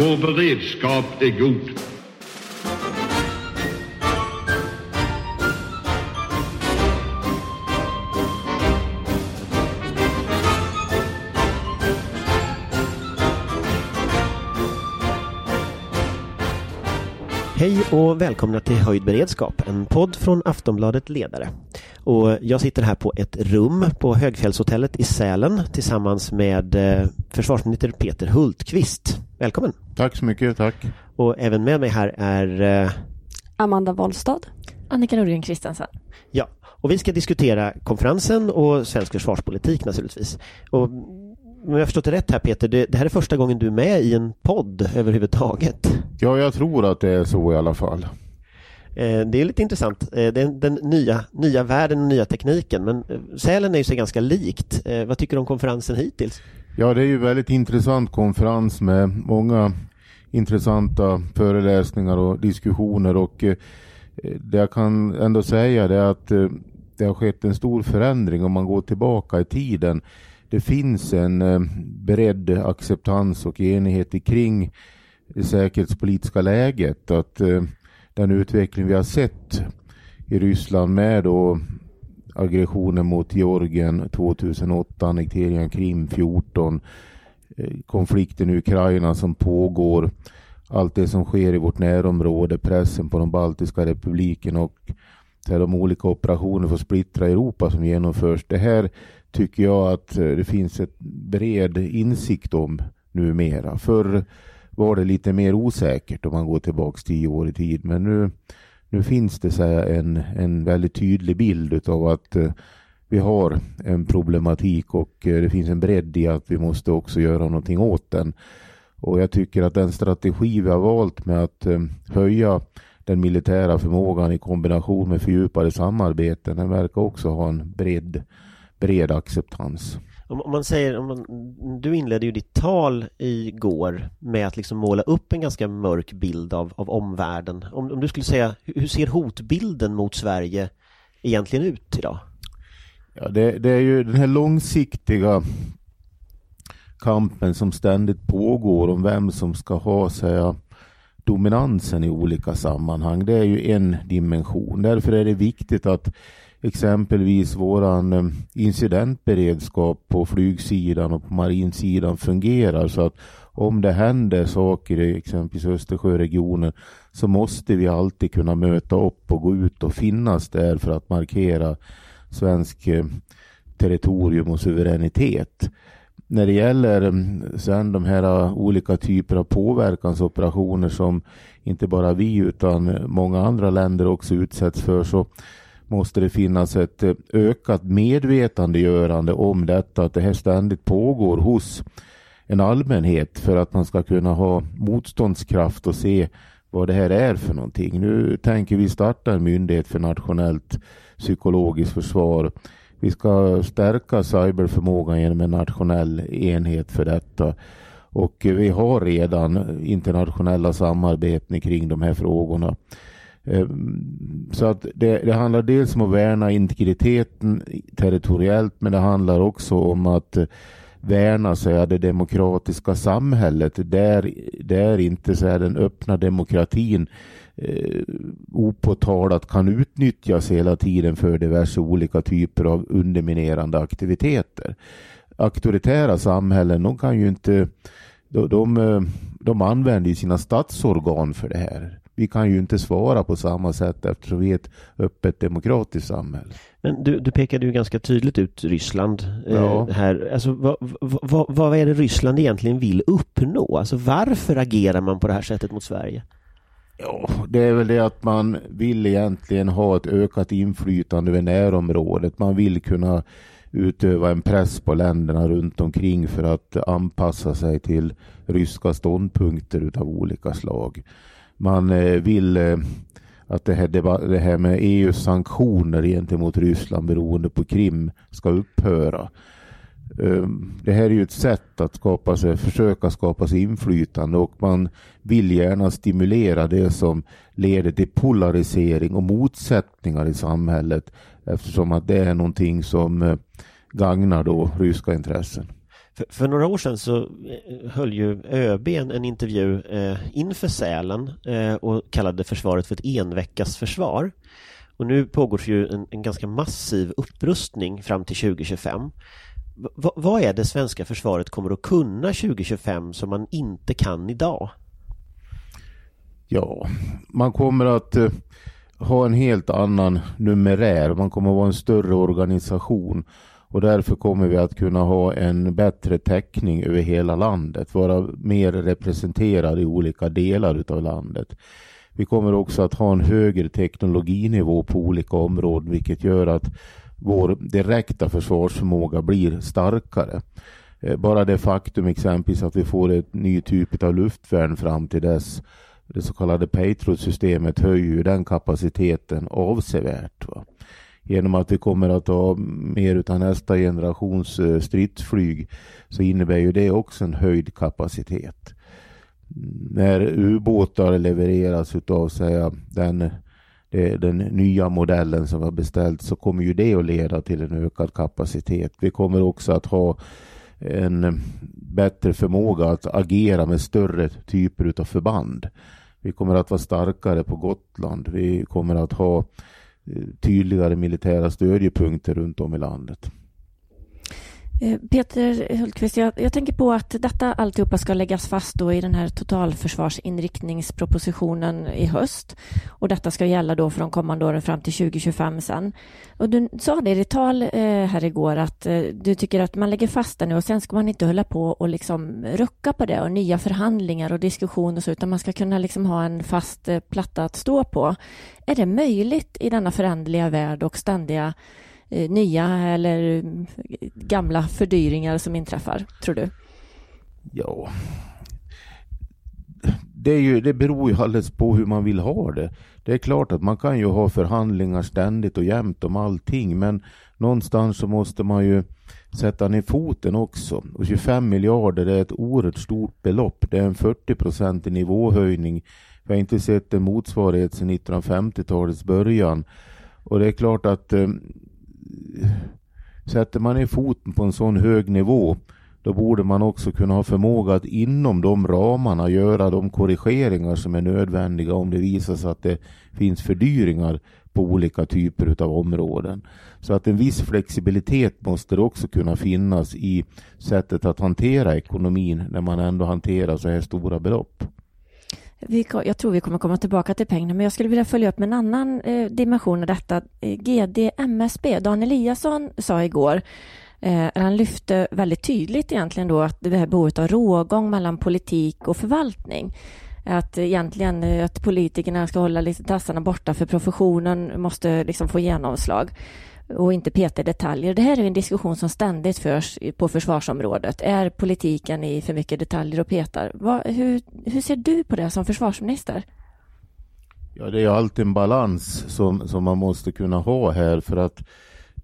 Vår beredskap är god. Och välkomna till Höjd beredskap, en podd från Aftonbladet Ledare. Och jag sitter här på ett rum på Högfjällshotellet i Sälen tillsammans med eh, försvarsminister Peter Hultqvist. Välkommen! Tack så mycket, tack. Och även med mig här är eh, Amanda Wollstad. Annika Nordgren Kristensen. Ja, och vi ska diskutera konferensen och svensk försvarspolitik naturligtvis. Och om jag har förstått det rätt här Peter, det, det här är första gången du är med i en podd överhuvudtaget. Ja, jag tror att det är så i alla fall. Eh, Det är lite intressant. Eh, Det är den nya, nya världen och nya tekniken. Men eh, Sälen är ju sig ganska likt. Eh, Vad tycker du om konferensen hittills? Ja, det är ju väldigt intressant konferens med många intressanta föreläsningar och diskussioner och eh, det jag kan ändå säga är att eh, det har skett en stor förändring om man går tillbaka i tiden. Det finns en eh, bredd acceptans och enighet kring det säkerhetspolitiska läget. Att eh, den utveckling vi har sett i Ryssland med då aggressionen mot Georgien 2008, annekteringen av Krim 14, eh, konflikten i Ukraina som pågår, allt det som sker i vårt närområde, pressen på de baltiska republikerna och de olika operationer för att splittra Europa som genomförs. Det här tycker jag att eh, det finns ett bred insikt om numera. Förr var det lite mer osäkert om man går tillbaks tio år i tid, men nu nu finns det så här, en, en väldigt tydlig bild av att eh, vi har en problematik och eh, det finns en bredd i att vi måste också göra någonting åt den. Och jag tycker att den strategi vi har valt med att höja den militära förmågan i kombination med fördjupade samarbeten, den verkar också ha en bredd bred acceptans. Om, man säger, om man, du inledde ju ditt tal igår med att liksom måla upp en ganska mörk bild av, av omvärlden. Om, om du skulle säga, hur hur ser hotbilden mot Sverige egentligen ut idag? Ja, det, det är ju den här långsiktiga kampen som ständigt pågår om vem som ska ha säga, dominansen i olika sammanhang. Det är ju en dimension. Därför är det viktigt att exempelvis våran eh, incidentberedskap på flygsidan och på marinsidan fungerar så att om det händer saker i exempelvis Östersjöregionen så måste vi alltid kunna möta upp och gå ut och finnas där för att markera svensk eh, territorium och suveränitet. När det gäller mm, sen de här eh, olika typer av påverkansoperationer som inte bara vi utan många andra länder också utsätts för så måste det finnas ett eh, ökat medvetandegörande om detta, att det här ständigt pågår hos en allmänhet för att man ska kunna ha motståndskraft och se vad det här är för någonting. Nu tänker vi starta en myndighet för nationellt psykologiskt försvar. Vi ska stärka cyberförmågan genom en nationell enhet för detta. Och vi har redan internationella samarbeten kring de här frågorna. Eh, så att det, det handlar dels om att värna integriteten territoriellt men det handlar också om att eh, värna så här, det demokratiska samhället där, där inte så här, den öppna demokratin eh, opåtalat kan utnyttjas hela tiden för diverse olika typer av underminerande aktiviteter. Auktoritära samhällen de kan ju inte de, de, eh, de använder ju sina statsorgan för det här. Vi kan ju inte svara på samma sätt eftersom vi är ett öppet demokratiskt samhälle. Men du, du pekade ju ganska tydligt ut Ryssland eh, Ja. här. Alltså, vad, vad, vad är det Ryssland egentligen vill uppnå? Alltså varför agerar man på det här sättet mot Sverige? Ja, det är väl det att man vill egentligen ha ett ökat inflytande över närområdet. Man vill kunna utöva en press på länderna runt omkring för att anpassa sig till ryska ståndpunkter utav olika slag. Man eh, vill eh, att det här, det här med EUs sanktioner gentemot Ryssland beroende på Krim ska upphöra. Eh, det här är ju ett sätt att skapa sig, försöka skapa sig inflytande och man vill gärna stimulera det som leder till polarisering och motsättningar i samhället eftersom att det är någonting som gagnar då ryska intressen. För, för, några år sedan så eh, höll ju ÖB en, en intervju eh, inför Sälen eh, och kallade försvaret för ett enveckas försvar. Och nu pågår ju en, en ganska massiv upprustning fram till 2025. V vad är det svenska försvaret kommer att kunna 2025 som man inte kan idag? Ja, man kommer att eh, ha en helt annan numerär. Man kommer att vara en större organisation och därför kommer vi att kunna ha en bättre täckning över hela landet, vara mer representerade i olika delar av landet. Vi kommer också att ha en högre teknologinivå på olika områden, vilket gör att vår direkta försvarsförmåga blir starkare. Eh, bara det faktum exempelvis att vi får ett ny typ av luftvärn fram till dess, det så kallade Patriot-systemet höjer den kapaciteten avsevärt. Va? Genom att vi kommer att ha mer av nästa generations eh, stridsflyg så innebär ju det också en höjd kapacitet. När ubåtar levereras utav säga, den, den nya modellen som har beställt så kommer ju det att leda till en ökad kapacitet. Vi kommer också att ha en bättre förmåga att agera med större typer utav förband. Vi kommer att vara starkare på Gotland. Vi kommer att ha tydligare militära stödjepunkter runt om i landet. Eh, Peter Hultqvist, jag, jag, tänker på att detta alltihopa ska läggas fast då i den här totalförsvarsinriktningspropositionen i höst. Och detta ska gälla då för de kommande åren fram till 2025 sen. Och du sa det i ditt tal eh, här igår att eh, du tycker att man lägger fast det nu och sen ska man inte hålla på och liksom rucka på det och nya förhandlingar och diskussioner och så utan man ska kunna liksom ha en fast eh, platta att stå på. Är det möjligt i denna föränderliga värld och ständiga Eh, nya eller eh, gamla fördyringar som inträffar, tror du? Ja, det, är ju, det beror ju alldeles på hur man vill ha det. Det är klart att man kan ju ha förhandlingar ständigt och jämt om allting, men någonstans så måste man ju sätta ner foten också. Och 25 miljarder är ett oerhört stort belopp. Det är en 40 procentig nivåhöjning. Vi har inte sett en motsvarighet sedan 1950-talets början. Och det är klart att eh, sätter man ner foten på en sån hög nivå då borde man också kunna ha förmåga att inom de ramarna göra de korrigeringar som är nödvändiga om det visar sig att det finns fördyringar på olika typer av områden. Så att en viss flexibilitet måste det också kunna finnas i sättet att hantera ekonomin när man ändå hanterar så här stora belopp. Vi, jag tror vi kommer komma tillbaka till pengarna, men jag skulle vilja följa upp med en annan eh, dimension av detta. Eh, GD MSB, Dan Eliasson, sa igår eh, han lyfte väldigt tydligt egentligen då att det här behovet av rågång mellan politik och förvaltning. Att egentligen eh, att politikerna ska hålla lite tassarna borta för professionen måste liksom få genomslag och inte peta i detaljer. Det här är en diskussion som ständigt förs på försvarsområdet. Är politiken i för mycket detaljer och petar? Vad, hur, hur ser du på det som försvarsminister? Ja, det är alltid en balans som, som man måste kunna ha här för att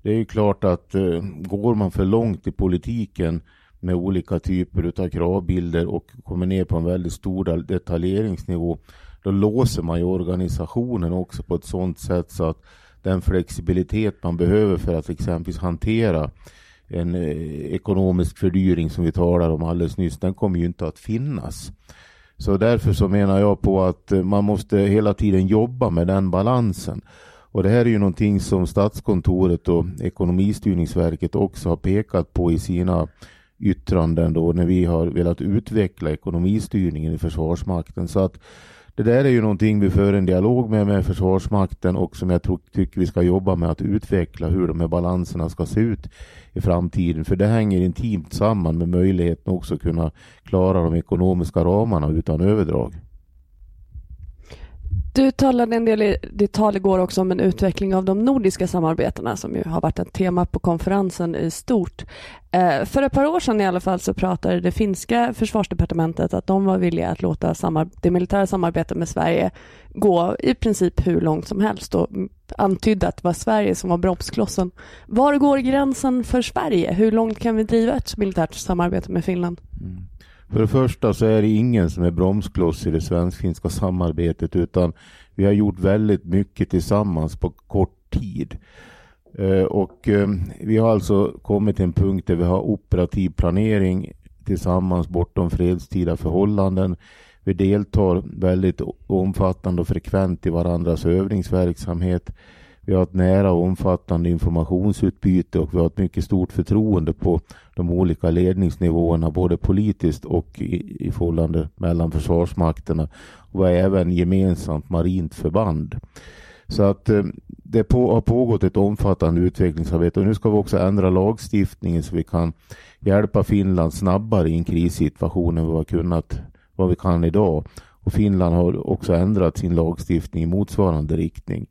det är ju klart att eh, går man för långt i politiken med olika typer av kravbilder och kommer ner på en väldigt stor detaljeringsnivå då låser man ju organisationen också på ett sådant sätt så att den flexibilitet man behöver för att exempelvis hantera en eh, ekonomisk fördyring som vi talade om alldeles nyss, den kommer ju inte att finnas. Så därför så menar jag på att eh, man måste hela tiden jobba med den balansen. Och det här är ju någonting som Statskontoret och Ekonomistyrningsverket också har pekat på i sina yttranden då när vi har velat utveckla ekonomistyrningen i Försvarsmakten. Så att det där är ju någonting vi för en dialog med med Försvarsmakten och som jag tror, tycker vi ska jobba med att utveckla hur de här balanserna ska se ut i framtiden. För det hänger intimt samman med möjligheten också att kunna klara de ekonomiska ramarna utan överdrag. Du talade en del i ditt tal igår också om en utveckling av de nordiska samarbetena som ju har varit ett tema på konferensen i stort. Eh, för ett par år sedan i alla fall så pratade det finska försvarsdepartementet att de var villiga att låta det militära samarbetet med Sverige gå i princip hur långt som helst och antydde att det var Sverige som var bromsklossen. Var går gränsen för Sverige? Hur långt kan vi driva ett militärt samarbete med Finland? Mm. För det första så är det ingen som är bromskloss i det svensk-finska samarbetet utan vi har gjort väldigt mycket tillsammans på kort tid. Eh, och eh, vi har alltså kommit till en punkt där vi har operativ planering tillsammans bortom fredstida förhållanden. Vi deltar väldigt omfattande och frekvent i varandras övningsverksamhet. Vi har ett nära och omfattande informationsutbyte och vi har ett mycket stort förtroende på de olika ledningsnivåerna, både politiskt och i, i förhållande mellan försvarsmakterna. Och vi har även gemensamt marint förband. Så att eh, det på, har pågått ett omfattande utvecklingsarbete och nu ska vi också ändra lagstiftningen så vi kan hjälpa Finland snabbare i en krissituation än vad vi, har kunnat, vad vi kan idag. Och Finland har också ändrat sin lagstiftning i motsvarande riktning.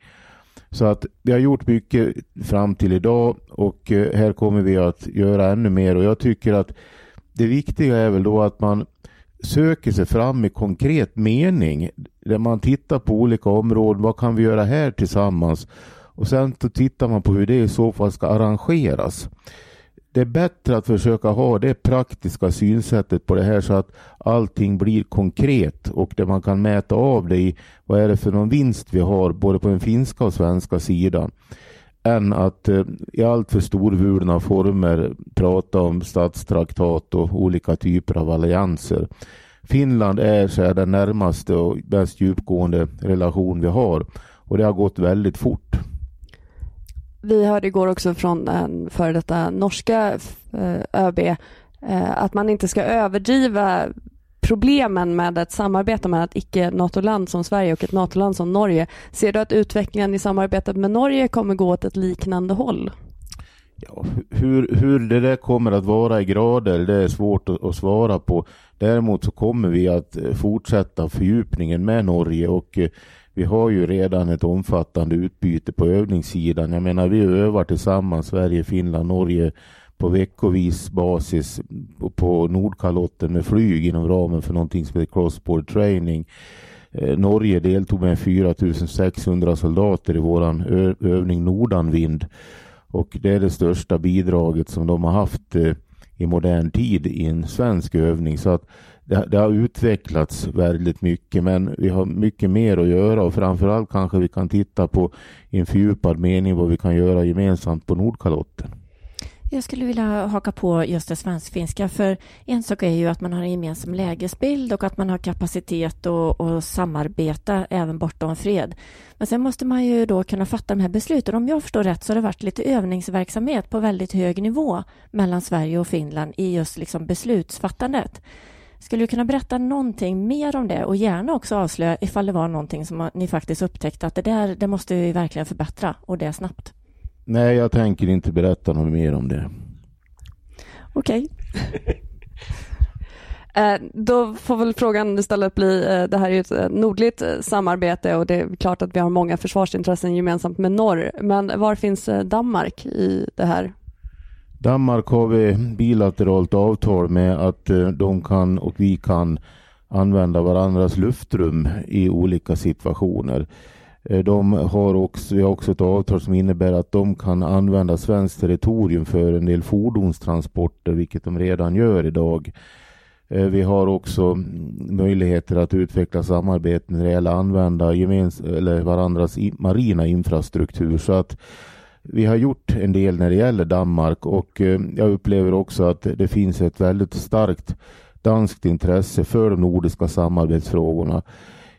Så att vi har gjort mycket fram till idag och eh, här kommer vi att göra ännu mer och jag tycker att det viktiga är väl då att man söker sig fram i konkret mening där man tittar på olika områden. Vad kan vi göra här tillsammans? Och sen tittar man på hur det i så fall ska arrangeras. Det är bättre att försöka ha det praktiska synsättet på det här så att allting blir konkret och där man kan mäta av det i vad är det för någon vinst vi har både på den finska och svenska sidan än att eh, i allt för storvulna former prata om statstraktat och olika typer av allianser. Finland är så här, den närmaste och mest djupgående relation vi har och det har gått väldigt fort. Vi hörde igår också från en före detta norska eh, ÖB eh, att man inte ska överdriva problemen med ett samarbete med ett icke-NATO-land som Sverige och ett NATO-land som Norge. Ser du att utvecklingen i samarbetet med Norge kommer gå åt ett liknande håll? Ja, hur, hur det där kommer att vara i grader, det är svårt att, att, svara på. Däremot så kommer vi att eh, fortsätta fördjupningen med Norge och vi har ju redan ett omfattande utbyte på övningssidan. Jag menar, vi övar tillsammans, Sverige, Finland, Norge på veckovis basis på Nordkalotten med flyg inom ramen för någonting som heter cross-border training. Eh, Norge deltog med 4600 soldater i våran övning Nordanvind och det är det största bidraget som de har haft eh, i modern tid i en svensk övning. Så att det, det, har utvecklats väldigt mycket men vi har mycket mer att göra och framförallt kanske vi kan titta på i en fördjupad mening vad vi kan göra gemensamt på Nordkalotten. Jag skulle vilja haka på just det svensk-finska, för en sak är ju att man har en gemensam lägesbild och att man har kapacitet att, samarbeta även bortom fred. Men sen måste man ju då kunna fatta de här besluten. Om jag förstår rätt så har det varit lite övningsverksamhet på väldigt hög nivå mellan Sverige och Finland i just liksom beslutsfattandet. Skulle du kunna berätta någonting mer om det och gärna också avslöja ifall det var någonting som ni faktiskt upptäckte att det där, det måste vi verkligen förbättra och det snabbt? Nej, jag tänker inte berätta något mer om det. Okej. Okay. Eh, då får väl frågan istället bli, eh, det här är ju ett eh, nordligt samarbete och det är klart att vi har många försvarsintressen gemensamt med norr, men var finns Danmark i det här? Danmark har vi bilateralt avtal med att eh, de kan och vi kan använda varandras luftrum i olika situationer. Eh, de har också, vi har också ett avtal som innebär att de kan använda svenskt territorium för en del fordonstransporter, vilket de redan gör idag. Eh, vi har också möjligheter att utveckla samarbete när det gäller att använda gemens eller varandras marina infrastruktur. Så att vi har gjort en del när det gäller Danmark och eh, jag upplever också att det finns ett väldigt starkt danskt intresse för de nordiska samarbetsfrågorna.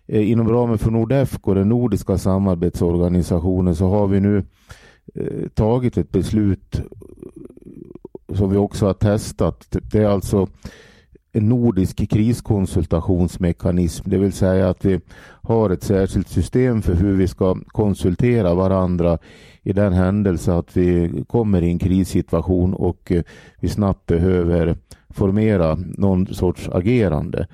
Eh, inom ramen för Nordefco, den nordiska samarbetsorganisationen, så har vi nu eh, tagit ett beslut som vi också har testat. Det är alltså en nordisk kriskonsultationsmekanism, det vill säga att vi har ett särskilt system för hur vi ska konsultera varandra i den händelse att vi kommer i en krissituation och eh, vi snabbt behöver formera någon sorts agerande.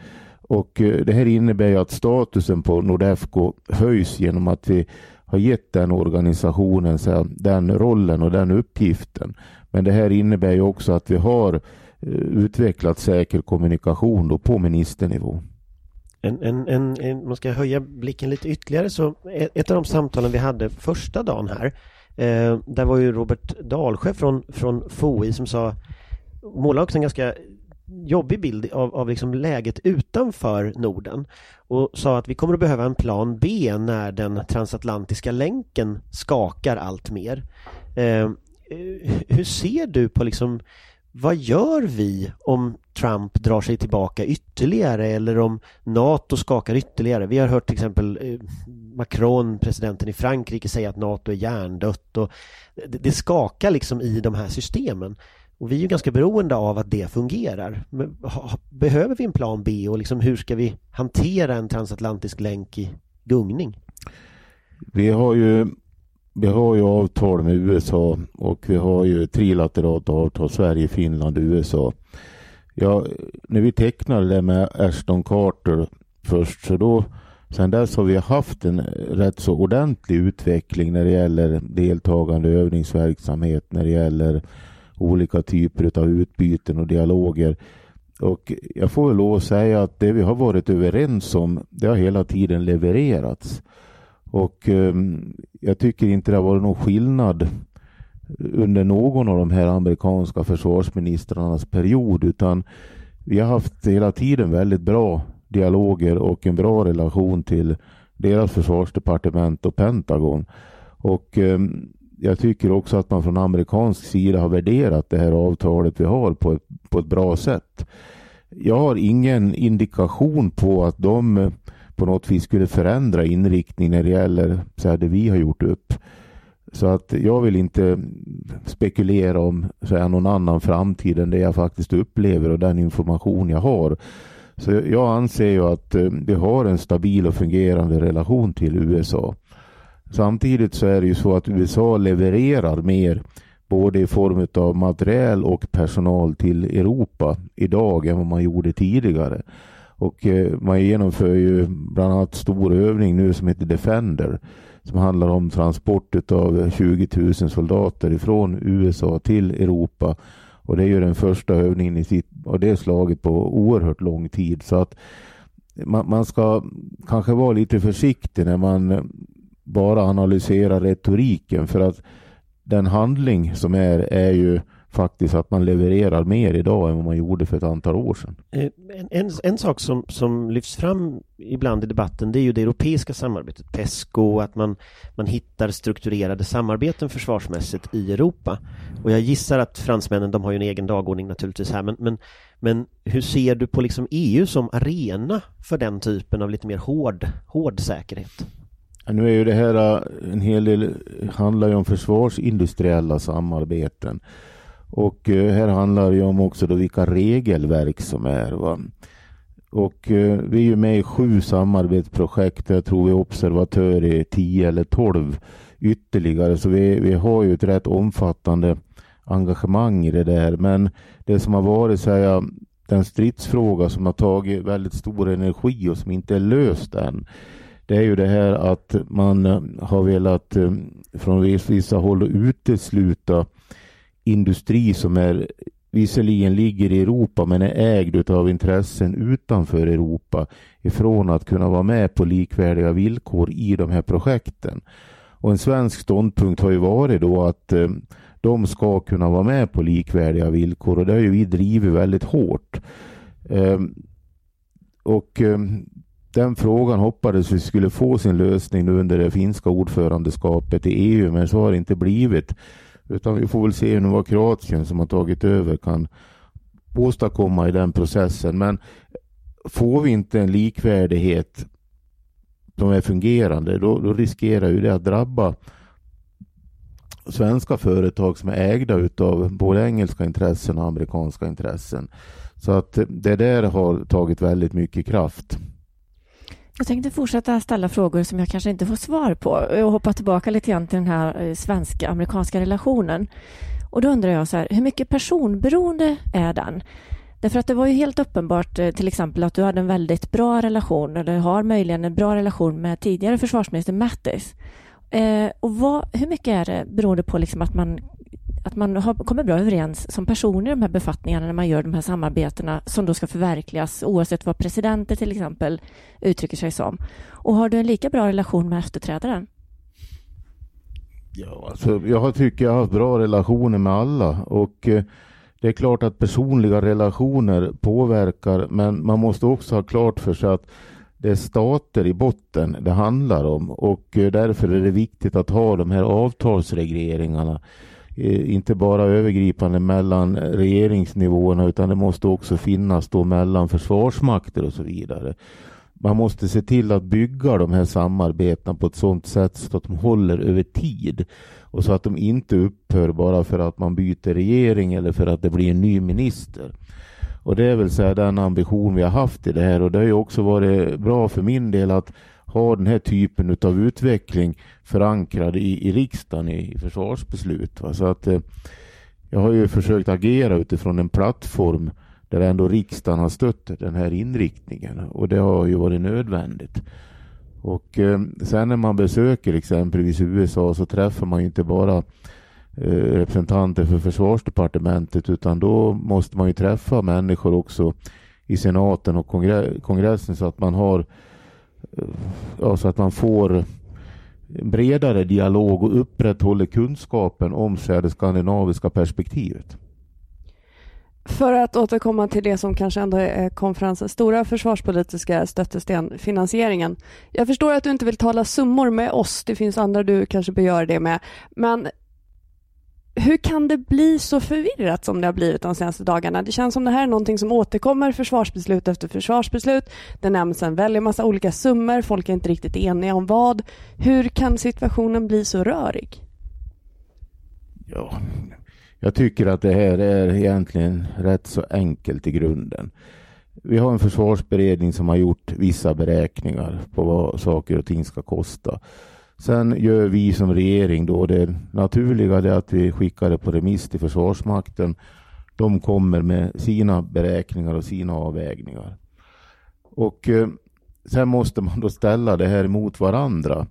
Och eh, det här innebär ju att statusen på Nordefco höjs genom att vi har gett den organisationen så den rollen och den uppgiften. Men det här innebär ju också att vi har eh, utvecklat säker kommunikation då på ministernivå. En, en, en, en, man ska höja blicken lite ytterligare så e-, ett av de samtalen vi hade första dagen här eh, där var ju Robert Dalsjö från, från FOI som sa målade också en ganska jobbig bild av, av liksom läget utanför Norden och sa att vi kommer att behöva en plan B när den transatlantiska länken skakar allt mer. Eh, eh hur ser du på liksom vad gör vi om Trump drar sig tillbaka ytterligare eller om NATO skakar ytterligare? Vi har hört till exempel eh, Macron, presidenten i Frankrike, säga att NATO är hjärndött och det skakar liksom i de här systemen. Och vi är ju ganska beroende av att det fungerar. Behöver vi en plan B och liksom hur ska vi hantera en transatlantisk länk i gungning? Vi har ju vi har ju avtal med USA och vi har ju trilateralt avtal Sverige, Finland USA. Ja, när vi tecknade det med Ashton Carter först så då Sen dess har vi haft en rätt så ordentlig utveckling när det gäller deltagande i övningsverksamhet, när det gäller olika typer av utbyten och dialoger. Och jag får väl lov att säga att det vi har varit överens om, det har hela tiden levererats. Och eh, jag tycker inte det har varit någon skillnad under någon av de här amerikanska försvarsministrarnas period utan vi har haft hela tiden väldigt bra dialoger och en bra relation till deras försvarsdepartement och Pentagon. Och eh, jag tycker också att man från amerikansk sida har värderat det här avtalet vi har på ett, på ett bra sätt. Jag har ingen indikation på att de på något vis skulle förändra inriktning när det gäller så här, det vi har gjort upp. Så att jag vill inte spekulera om så här, någon annan framtid än det jag faktiskt upplever och den information jag har. Så jag anser ju att eh, vi har en stabil och fungerande relation till USA. Samtidigt så är det ju så att USA levererar mer både i form av materiel och personal till Europa idag än vad man gjorde tidigare. Och eh, man genomför ju bland annat stor övning nu som heter Defender som handlar om transport av 20 000 soldater ifrån USA till Europa. Och det är ju den första övningen i sitt, av det slaget på oerhört lång tid. Så att man, man ska kanske vara lite försiktig när man bara analyserar retoriken för att den handling som är, är ju faktiskt att man levererar mer idag än vad man gjorde för ett antal år sedan. Eh, en, en, en sak som, som lyfts fram ibland i debatten det är ju det europeiska samarbetet, PESCO, att man, man hittar strukturerade samarbeten försvarsmässigt i Europa. Och jag gissar att fransmännen, de har ju en egen dagordning naturligtvis här, men, men, men hur ser du på liksom EU som arena för den typen av lite mer hård, hård säkerhet? Nu är ju det här en hel del handlar ju om försvarsindustriella samarbeten. Och eh, här handlar det om också då vilka regelverk som är. Va? Och eh, vi är ju med i sju samarbetsprojekt. Jag tror vi är observatör i tio eller tolv ytterligare. Så vi, vi har ju ett rätt omfattande engagemang i det där. Men det som har varit så här, den stridsfråga som har tagit väldigt stor energi och som inte är löst än. Det är ju det här att man har velat eh, från vissa håll utesluta industri som är visserligen ligger i Europa men är ägd av intressen utanför Europa ifrån att kunna vara med på likvärdiga villkor i de här projekten. Och en svensk ståndpunkt har ju varit då att eh, de ska kunna vara med på likvärdiga villkor och det har ju vi drivit väldigt hårt. Eh, och eh, den frågan hoppades vi skulle få sin lösning nu under det finska ordförandeskapet i EU men så har det inte blivit. Utan vi får väl se nu vad Kroatien som har tagit över kan åstadkomma i den processen. Men får vi inte en likvärdighet som är fungerande då, då riskerar ju det att drabba svenska företag som är ägda utav både engelska intressen och amerikanska intressen. Så att det där har tagit väldigt mycket kraft. Jag tänkte fortsätta ställa frågor som jag kanske inte får svar på och hoppa tillbaka lite grann till den här eh, svenska-amerikanska relationen. Och då undrar jag så här, hur mycket personberoende är den? Därför att det var ju helt uppenbart eh, till exempel att du hade en väldigt bra relation eller har möjligen en bra relation med tidigare försvarsminister Mattis. Eh, och vad, hur mycket är det beroende på liksom att man att man har, kommer bra överens som personer i de här befattningarna när man gör de här samarbetena som då ska förverkligas oavsett vad presidenter till exempel uttrycker sig som. Och har du en lika bra relation med efterträdaren? Ja, alltså, jag tycker jag har haft bra relationer med alla och eh, det är klart att personliga relationer påverkar men man måste också ha klart för sig att det är stater i botten det handlar om och eh, därför är det viktigt att ha de här avtalsregleringarna. Eh, inte bara övergripande mellan regeringsnivåerna utan det måste också finnas då mellan försvarsmakter och så vidare. Man måste se till att bygga de här samarbetena på ett sådant sätt så att de håller över tid och så att de inte upphör bara för att man byter regering eller för att det blir en ny minister. Och det är väl så den ambition vi har haft i det här och det har ju också varit bra för min del att ha den här typen av utveckling förankrad i, i riksdagen i, i försvarsbeslut. Va? Så att eh, jag har ju försökt agera utifrån en plattform där ändå riksdagen har stött den här inriktningen och det har ju varit nödvändigt. Och eh, sen när man besöker exempelvis USA så träffar man ju inte bara Eh, representanter för försvarsdepartementet utan då måste man ju träffa människor också i senaten och kongressen så att man har ja, så att man får bredare dialog och upprätthåller kunskapen om det skandinaviska perspektivet. För att återkomma till det som kanske ändå är konferensens stora försvarspolitiska stöttesten, finansieringen. Jag förstår att du inte vill tala summor med oss, det finns andra du kanske bör göra det med. Men hur kan det bli så förvirrat som det har blivit de senaste dagarna? Det känns som det här är någonting som återkommer försvarsbeslut efter försvarsbeslut. Det nämns en väldig massa olika summor, folk är inte riktigt eniga om vad. Hur kan situationen bli så rörig? Ja, jag tycker att det här är egentligen rätt så enkelt i grunden. Vi har en försvarsberedning som har gjort vissa beräkningar på vad saker och ting ska kosta. Sen gör vi som regering då det naturliga det att vi skickar det på remiss till Försvarsmakten. De kommer med sina beräkningar och sina avvägningar. Och eh, sen måste man då ställa det här mot varandra.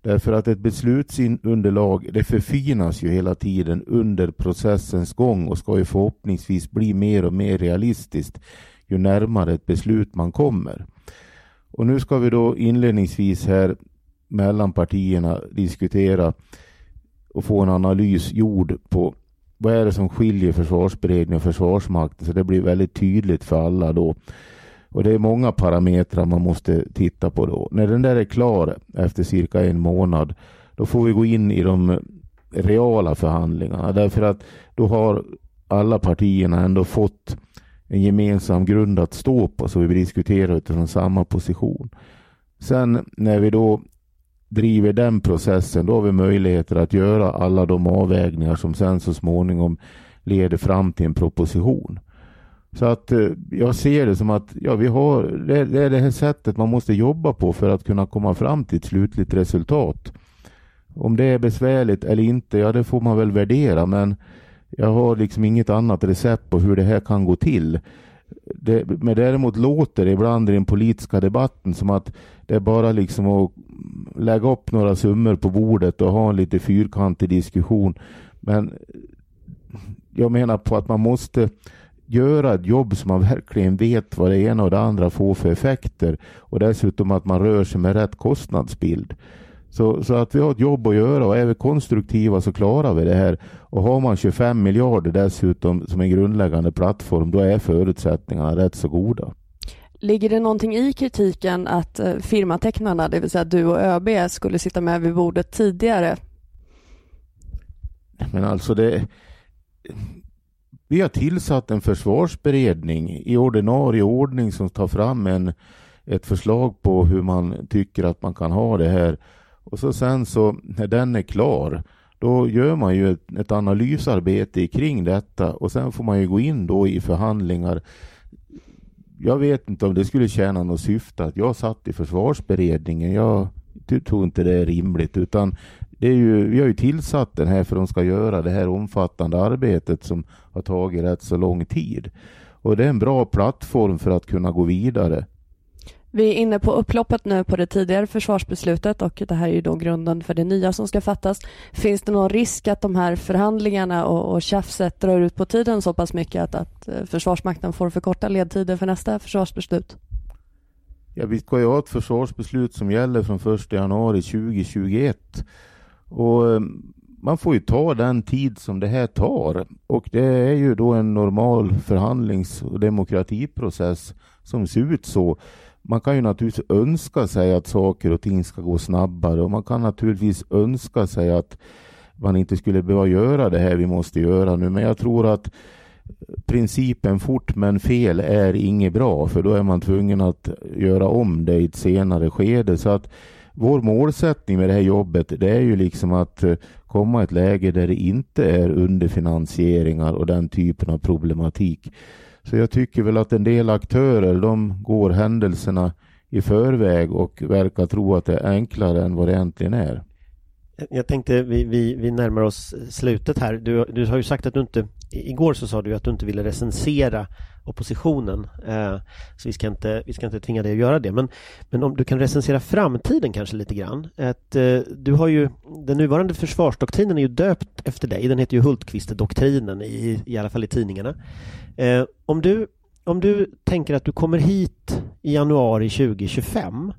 Därför att ett beslutsunderlag det förfinas ju hela tiden under processens gång och ska ju förhoppningsvis bli mer och mer realistiskt ju närmare ett beslut man kommer. Och nu ska vi då inledningsvis här mellan partierna diskutera och få en analys gjord på vad är det som skiljer försvarsberedningen och försvarsmakten så det blir väldigt tydligt för alla då. Och det är många parametrar man måste titta på då. När den där är klar efter cirka en månad då får vi gå in i de reala förhandlingarna därför att då har alla partierna ändå fått en gemensam grund att stå på så vi diskuterar utifrån samma position. Sen när vi då driver den processen, då har vi möjligheter att göra alla de avvägningar som sen så småningom leder fram till en proposition. Så att eh, jag ser det som att ja, vi har, det, är det här sättet man måste jobba på för att kunna komma fram till ett slutligt resultat. Om det är besvärligt eller inte, ja det får man väl värdera men jag har liksom inget annat recept på hur det här kan gå till. Det, men däremot låter det ibland i den politiska debatten som att det är bara liksom att lägga upp några summor på bordet och ha en lite fyrkantig diskussion. Men jag menar på att man måste göra ett jobb som man verkligen vet vad det ena och det andra får för effekter och dessutom att man rör sig med rätt kostnadsbild. Så, så att vi har ett jobb att göra och är vi konstruktiva så klarar vi det här. Och har man 25 miljarder dessutom som en grundläggande plattform då är förutsättningarna rätt så goda. Ligger det någonting i kritiken att eh, firmatecknarna, det vill säga du och ÖB, skulle sitta med vid bordet tidigare? Men alltså det... Vi har tillsatt en försvarsberedning i ordinarie ordning som tar fram en, ett förslag på hur man tycker att man kan ha det här. Och så sen så när den är klar då gör man ju ett, ett analysarbete kring detta och sen får man ju gå in då i förhandlingar jag vet inte om det skulle tjäna något syfte att jag satt i försvarsberedningen. Jag tror inte det är rimligt utan det är ju, vi har ju tillsatt den här för att de ska göra det här omfattande arbetet som har tagit rätt så lång tid. Och det är en bra plattform för att kunna gå vidare. Vi är inne på upploppet nu på det tidigare försvarsbeslutet och det här är ju då grunden för det nya som ska fattas. Finns det någon risk att de här förhandlingarna och, och tjafset drar ut på tiden så pass mycket att, att eh, Försvarsmakten får förkorta ledtider för nästa försvarsbeslut? Ja, vi ska ju ha ett försvarsbeslut som gäller från 1 januari 2021. Och eh, man får ju ta den tid som det här tar och det är ju då en normal förhandlings och demokratiprocess som ser ut så. Man kan ju naturligtvis önska sig att saker och ting ska gå snabbare och man kan naturligtvis önska sig att man inte skulle behöva göra det här vi måste göra nu. Men jag tror att principen fort men fel är inget bra för då är man tvungen att göra om det i ett senare skede. Så att vår målsättning med det här jobbet det är ju liksom att eh, komma i ett läge där det inte är underfinansieringar och den typen av problematik. Så jag tycker väl att en del aktörer de går händelserna i förväg och verkar tro att det är enklare än vad det egentligen är. Jag tänkte vi, vi, vi närmar oss slutet här. Du, du har ju sagt att du inte Igår så sa du att du inte ville recensera oppositionen. Eh, så vi ska, inte, vi ska inte tvinga dig att göra det. Men, men om du kan recensera framtiden kanske lite grann. Att, eh, du har ju, den nuvarande försvarsdoktrinen är ju döpt efter dig. Den heter ju Hultqvist-doktrinen i, i alla fall i tidningarna. Eh, om, du, om du tänker att du kommer hit i januari 2025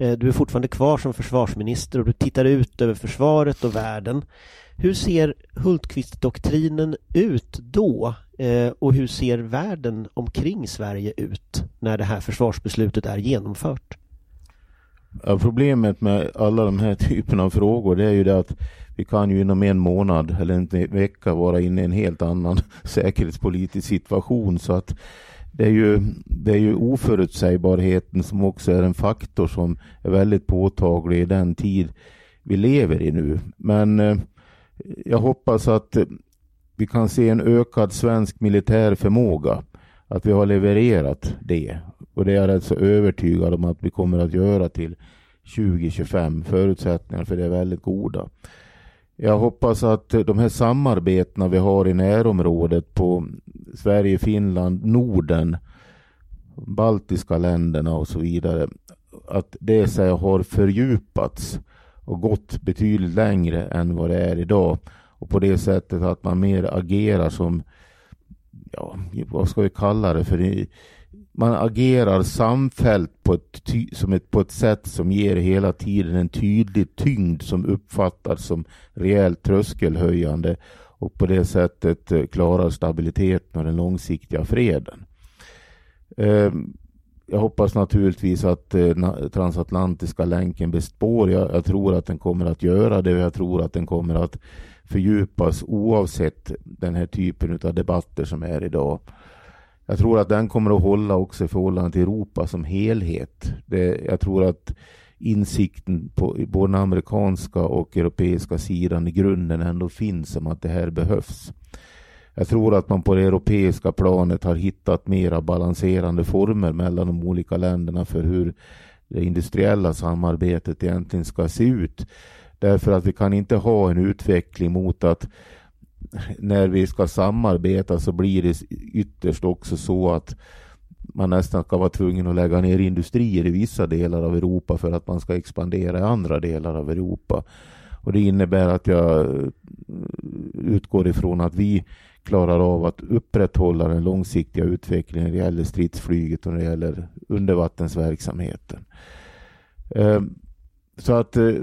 Eh, du är fortfarande kvar som försvarsminister och du tittar ut över försvaret och världen. Hur ser Hultqvist-doktrinen ut då? Eh, och hur ser världen omkring Sverige ut när det här försvarsbeslutet är genomfört? Ja, problemet med alla de här typerna av frågor det är ju det att vi kan ju inom en månad eller en vecka vara inne i en helt annan säkerhetspolitisk situation så att det är, ju, det är ju oförutsägbarheten som också är en faktor som är väldigt påtaglig i den tid vi lever i nu. Men eh, jag hoppas att eh, vi kan se en ökad svensk militär förmåga. Att vi har levererat det. Och det är jag rätt så övertygad om att vi kommer att göra till 2025. Förutsättningarna för det är väldigt goda. Jag hoppas att de här samarbetena vi har i närområdet på Sverige, Finland, Norden, baltiska länderna och så vidare, att det så har fördjupats och gått betydligt längre än vad det är idag. Och på det sättet att man mer agerar som, ja, vad ska vi kalla det för? Man agerar samfällt på ett, som ett, på ett sätt som ger hela tiden en tydlig tyngd som uppfattas som rejält tröskelhöjande och på det sättet eh, klarar stabiliteten och den långsiktiga freden. Ehm, jag hoppas naturligtvis att eh, transatlantiska länken består. Jag, jag, tror att den kommer att göra det och jag tror att den kommer att fördjupas oavsett den här typen av debatter som är idag. Jag tror att den kommer att hålla också i förhållande till Europa som helhet. Det, jag tror att insikten på både den amerikanska och europeiska sidan i grunden ändå finns om att det här behövs. Jag tror att man på det europeiska planet har hittat mera balanserande former mellan de olika länderna för hur det industriella samarbetet egentligen ska se ut. Därför att vi kan inte ha en utveckling mot att när vi ska samarbeta så blir det ytterst också så att man nästan ska vara tvungen att lägga ner industrier i vissa delar av Europa för att man ska expandera i andra delar av Europa. Och det innebär att jag eh, utgår ifrån att vi klarar av att upprätthålla den långsiktiga utvecklingen när det gäller stridsflyget och när det gäller undervattensverksamheten. Eh, så att eh,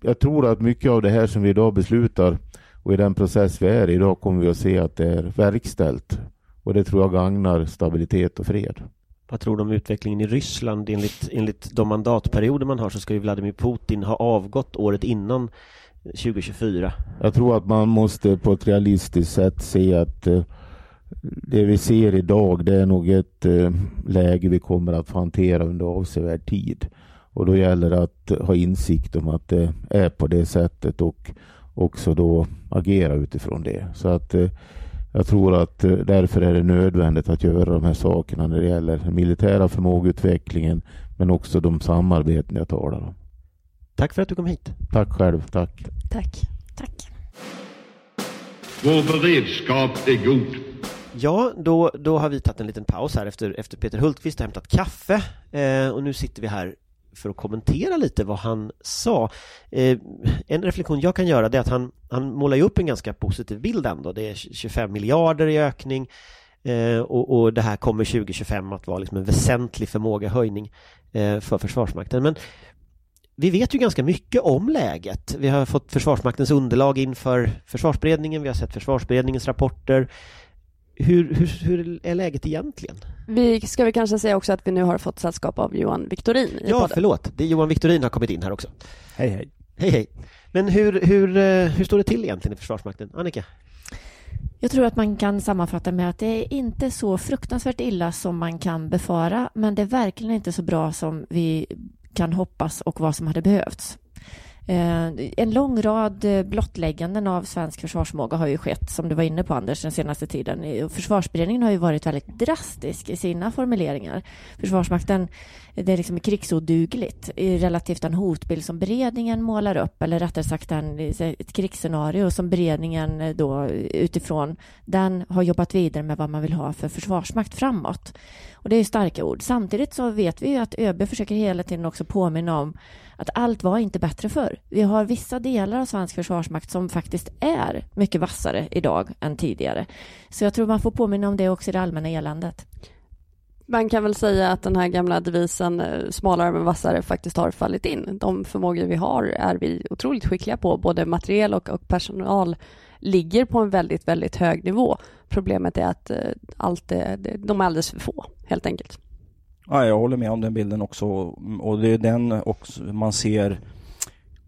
jag tror att mycket av det här som vi idag beslutar och i den process vi är i idag kommer vi att se att det är verkställt och det tror jag gagnar stabilitet och fred. Vad tror du om utvecklingen i Ryssland? Enligt, enligt de mandatperioder man har så ska ju Vladimir Putin ha avgått året innan 2024. Jag tror att man måste på ett realistiskt sätt se att eh, det vi ser idag det är nog ett eh, läge vi kommer att få hantera under avsevärd tid. Och då gäller det att ha insikt om att det är på det sättet och också då agera utifrån det. Så att eh, jag tror att eh, därför är det nödvändigt att göra de här sakerna när det gäller den militära förmågeutvecklingen men också de samarbeten jag talar om. Tack för att du kom hit. Tack själv. Tack. Tack. Tack. Vår beredskap är god. Ja, då, då har vi tagit en liten paus här efter, efter Peter Hultqvist har hämtat kaffe eh, och nu sitter vi här för att kommentera lite vad han sa. Eh, en reflektion jag kan göra är att han, han målar ju upp en ganska positiv bild ändå. Det är 25 miljarder i ökning eh, och, och, det här kommer 2025 att vara liksom en väsentlig förmågehöjning eh, för Försvarsmakten. Men vi vet ju ganska mycket om läget. Vi har fått Försvarsmaktens underlag inför Försvarsberedningen, vi har sett Försvarsberedningens rapporter. Hur, hur, hur är läget egentligen? Vi ska vi kanske säga också att vi nu har fått sällskap av Johan Viktorin i Ja, podden. förlåt. Det är Johan Viktorin har kommit in här också. Hej hej. Hej, hej. Men hur, hur, eh, hur står det till egentligen i Försvarsmakten? Annika? Jag tror att man kan sammanfatta med att det är inte så fruktansvärt illa som man kan befara, men det är verkligen inte så bra som vi kan hoppas och vad som hade behövts. Eh, en lång rad eh, blottlägganden av svensk försvarsmåga har ju skett, som du var inne på Anders, den senaste tiden. Försvarsberedningen har ju varit väldigt drastisk i sina formuleringar. Försvarsmakten, det är liksom krigsodugligt i relativt den hotbild som beredningen målar upp, eller rättare sagt den, ett krigsscenario som beredningen eh, då utifrån den har jobbat vidare med vad man vill ha för försvarsmakt framåt. Och det är ju starka ord. Samtidigt så vet vi ju att ÖB försöker hela tiden också påminna om att allt var inte bättre förr. Vi har vissa delar av svensk försvarsmakt som faktiskt är mycket vassare idag än tidigare. Så jag tror man får påminna om det också i det allmänna eländet. Man kan väl säga att den här gamla devisen eh, smalare men vassare faktiskt har fallit in. De förmågor vi har är vi otroligt skickliga på. Både materiel och, och personal ligger på en väldigt, väldigt hög nivå. Problemet är att eh, allt är, de är alldeles för få, helt enkelt. Ja, jag håller med om den bilden också och det är den också man ser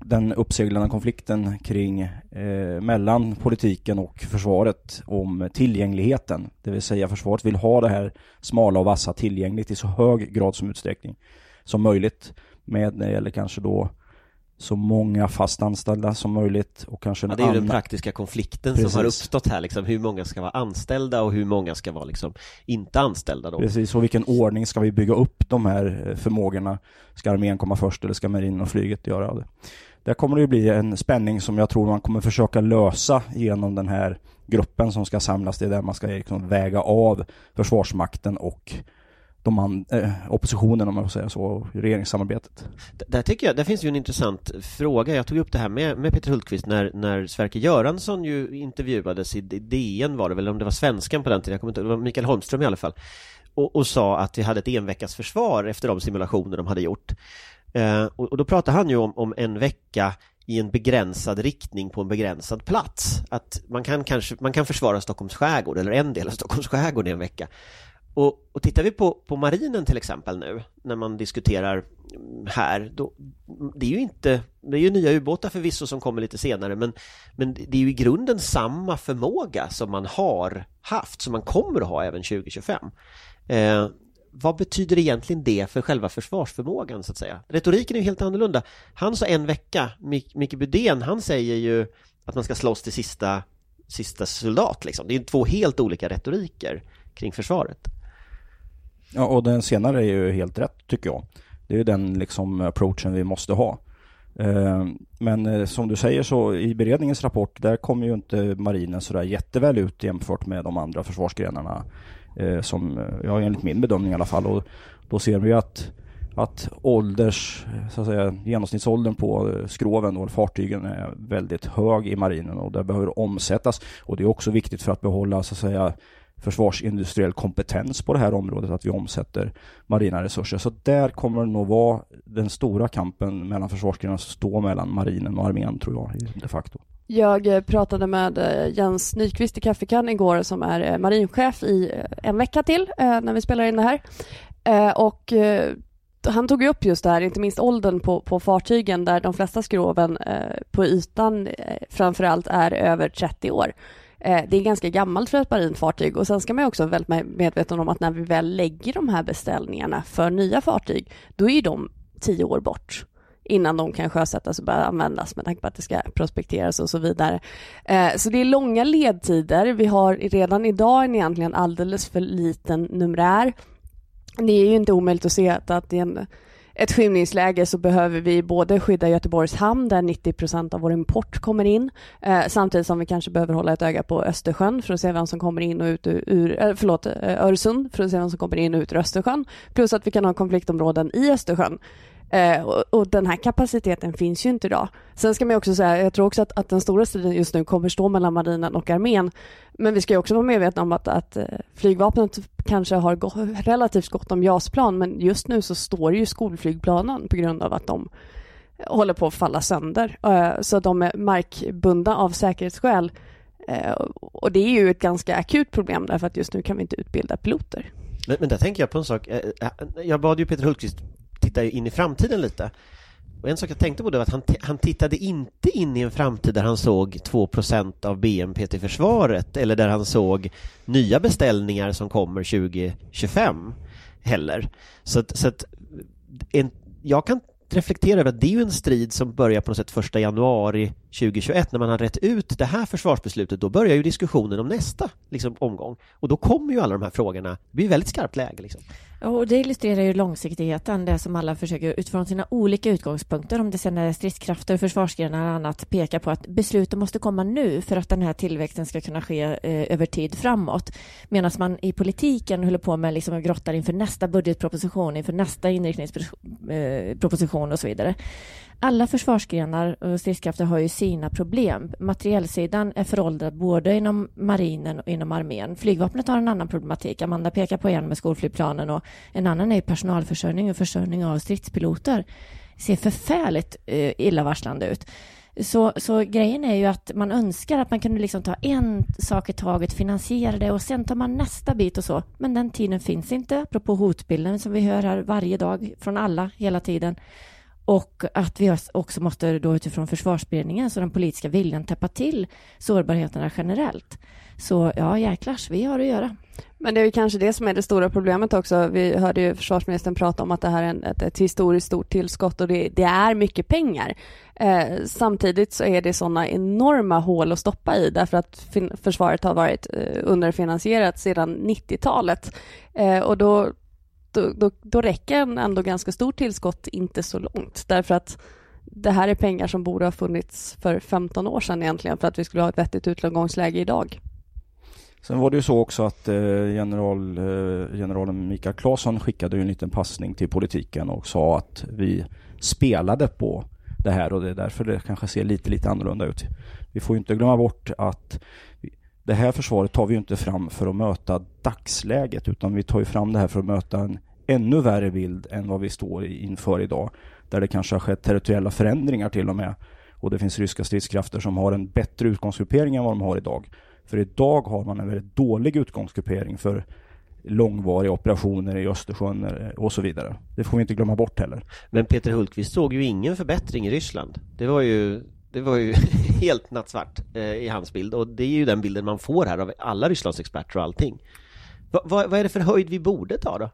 den uppseglande konflikten kring eh, mellan politiken och försvaret om tillgängligheten. Det vill säga försvaret vill ha det här smala och vassa tillgängligt i så hög grad som utsträckning som möjligt med när det gäller kanske då så många fast anställda som möjligt och kanske en Ja, det är ju den praktiska konflikten som har Precis. uppstått här liksom. Hur många ska vara anställda och hur många ska vara liksom inte anställda då? Precis, och vilken ordning ska vi bygga upp de här eh, förmågorna? Ska armén komma först eller ska marinen och flyget göra det? Där kommer det ju bli en spänning som jag tror man kommer försöka lösa genom den här gruppen som ska samlas. Det är där man ska liksom väga av Försvarsmakten och de an, eh, oppositionen om man får säga så, och regeringssamarbetet. Där tycker jag, där finns ju en intressant fråga. Jag tog upp det här med, med Peter Hultqvist när, när Sverker Göransson ju intervjuades i DN var det väl, eller om det var Svenskan på den tiden, jag kommer inte det var Mikael Holmström i alla fall. Och, och sa att vi hade ett enveckas försvar efter de simulationer de hade gjort. Eh, och, och då pratar han ju om, om en vecka i en begränsad riktning på en begränsad plats. Att man kan kanske, man kan försvara Stockholms skärgård eller en del av Stockholms skärgård i en vecka. Och, och tittar vi på, på marinen till exempel nu, när man diskuterar mm, här, då, det är ju inte, det är ju nya ubåtar förvisso som kommer lite senare, men, men det är ju i grunden samma förmåga som man har haft, som man kommer att ha även 2025. Eh, vad betyder egentligen det för själva försvarsförmågan så att säga? Retoriken är ju helt annorlunda. Han sa en vecka, Mik- Micke Budén, han säger ju att man ska slåss till sista, sista soldat liksom. Det är ju två helt olika retoriker kring försvaret. Ja, och den senare är ju helt rätt tycker jag. Det är ju den liksom approachen vi måste ha. Eh, men eh, som du säger så i beredningens rapport där kommer ju inte marinen sådär jätteväl ut jämfört med de andra försvarsgrenarna eh, Som, eh, ja enligt min bedömning i alla fall. Och då ser vi att, att ålders, så att säga, genomsnittsåldern på eh, skroven och fartygen är väldigt hög i marinen och det behöver omsättas. Och det är också viktigt för att behålla så att säga försvarsindustriell kompetens på det här området, att vi omsätter marina resurser. Så där kommer det nog vara den stora kampen mellan försvarsgrenarna, stå mellan marinen och armén tror jag de facto. Jag eh, pratade med eh, Jens Nyqvist i Kaffekan igår som är eh, marinchef i en vecka till när vi spelar in det här. Och han tog upp just det här, inte minst åldern på, på fartygen där de flesta skroven på ytan framförallt är över 30 år. Det är ganska gammalt för ett marint fartyg och sen ska man också vara väldigt medveten om att när vi väl lägger de här beställningarna för nya fartyg, då är de tio år bort innan de kan sjösättas och börja användas med tanke på att det ska prospekteras och så vidare. Eh, så det är långa ledtider. Vi har redan idag en egentligen alldeles för liten numerär. Det är ju inte omöjligt att se att, att i en, ett skymningsläge så behöver vi både skydda Göteborgs hamn där 90 procent av vår import kommer in eh, samtidigt som vi kanske behöver hålla ett öga på Östersjön för att se vem som kommer in och ut ur, eh, förlåt, Öresund för att se vem som kommer in och ut ur Östersjön. Plus att vi kan ha konfliktområden i Östersjön. Eh, och, och den här kapaciteten finns ju inte idag. Sen ska man också säga, jag tror också att, att den stora striden just nu kommer stå mellan marinen och armén. Men vi ska ju också vara medvetna om att, att eh, flygvapnet kanske har gå, relativt gott om JAS-plan men just nu så står ju skolflygplanen på grund av att de håller på att falla sönder. Eh, så de är markbundna av säkerhetsskäl. Eh, och det är ju ett ganska akut problem därför att just nu kan vi inte utbilda piloter. Men, men där tänker jag på en sak. Eh, eh, jag bad ju Peter Hultqvist titta in i framtiden lite. Och en sak jag tänkte på det var att han, han tittade inte in i en framtid där han såg 2% av BNP till försvaret eller där han såg nya beställningar som kommer 2025 heller. Så att, så att en, jag kan reflektera över att det är ju en strid som börjar på något sätt första januari 2021 när man har rätt ut det här försvarsbeslutet då börjar ju diskussionen om nästa liksom, omgång och då kommer ju alla de här frågorna, det blir väldigt skarpt läge liksom. Och det illustrerar ju långsiktigheten, det som alla försöker utifrån sina olika utgångspunkter, om det sen är stridskrafter, försvarsgrenar och annat, peka på att besluten måste komma nu för att den här tillväxten ska kunna ske eh, över tid framåt. Medan man i politiken håller på med liksom grottar inför nästa budgetproposition, inför nästa inriktningsproposition eh, och så vidare. Alla försvarsgrenar och stridskrafter har ju sina problem. Materiellsidan är föråldrad både inom marinen och inom armén. Flygvapnet har en annan problematik. Amanda pekar på en med skolflygplanen och en annan är personalförsörjning och försörjning av stridspiloter. Det ser förfärligt eh, illavarslande ut. Så, så grejen är ju att man önskar att man kunde liksom ta en sak i taget, finansiera det och sen tar man nästa bit och så. Men den tiden finns inte, apropå hotbilden som vi hör här varje dag från alla hela tiden. Och att vi också måste då utifrån försvarsberedningen, så den politiska viljan, täppa till sårbarheterna generellt. Så ja, jäklars, vi har att göra. Men det är kanske det som är det stora problemet också. Vi hörde ju försvarsministern prata om att det här är ett, ett historiskt stort tillskott och det, det är mycket pengar. Eh, samtidigt så är det sådana enorma hål att stoppa i därför att försvaret har varit eh, underfinansierat sedan 90-talet. Eh, och då då, då, då räcker en ändå ganska stort tillskott inte så långt därför att det här är pengar som borde ha funnits för 15 år sedan egentligen för att vi skulle ha ett vettigt utgångsläge idag. Sen var det ju så också att eh, general, eh, generalen Mikael Claesson skickade en liten passning till politiken och sa att vi spelade på det här och det är därför det kanske ser lite, lite annorlunda ut. Vi får inte glömma bort att det här försvaret tar vi inte fram för att möta dagsläget utan vi tar ju fram det här för att möta en ännu värre bild än vad vi står inför idag. Där det kanske har skett territoriella förändringar till och med. Och det finns ryska stridskrafter som har en bättre utgångsgruppering än vad de har idag. För idag har man en väldigt dålig utgångsgruppering för långvariga operationer i Östersjön eh, och så vidare. Det får vi inte glömma bort heller. Men Peter Hultqvist såg ju ingen förbättring i Ryssland. Det var ju det var ju helt nattsvart eh, i hans bild och det är ju den bilden man får här av alla Rysslandsexperter och allting. Va, va, vad är det för höjd vi borde ta då?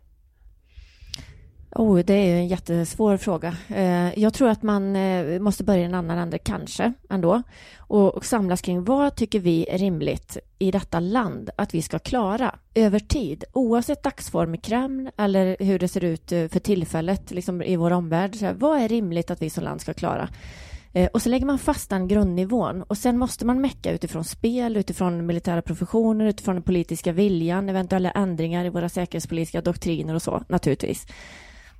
Oh, det är en jättesvår fråga. Eh, jag tror att man eh, måste börja i en annan ände, kanske, ändå. Och samlas kring vad tycker vi är rimligt i detta land att vi ska klara över tid, oavsett dagsform i Kreml eller hur det ser ut eh, för tillfället liksom i vår omvärld. vad är rimligt att vi som land ska klara? Eh, och så lägger man fast den grundnivån och sen måste man mecka utifrån spel, utifrån militära professioner, utifrån den politiska viljan, eventuella ändringar i våra säkerhetspolitiska doktriner och så naturligtvis.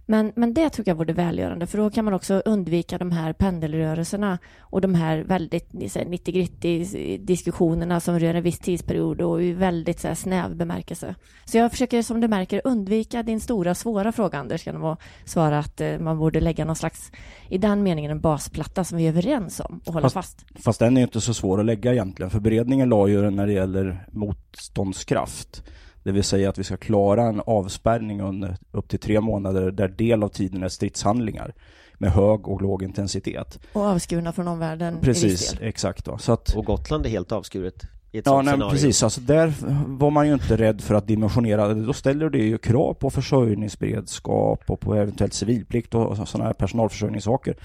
Men, men det tycker jag vore välgörande för då kan man också undvika de här pendelrörelserna och de här väldigt 90 diskussionerna som rör en viss tidsperiod och i väldigt så här, snäv bemärkelse. Så jag försöker som du märker undvika din stora svåra fråga Anders genom att svara att eh, man borde lägga någon slags, i den meningen en basplatta som vi är överens om och hålla fast. Fast, fast den är inte så svår att lägga egentligen för beredningen la ju den när det gäller motståndskraft det vill säga att vi ska klara en avspärrning under upp till tre månader där del av tiden är stridshandlingar med hög och låg intensitet. Och avskurna från omvärlden Precis, exakt. Då. Så att, och Gotland är helt avskuret i ett ja, nej, precis. Alltså, där var man ju inte rädd för att dimensionera. Då ställer det ju krav på försörjningsberedskap och på eventuellt civilplikt och sådana här personalförsörjningssaker.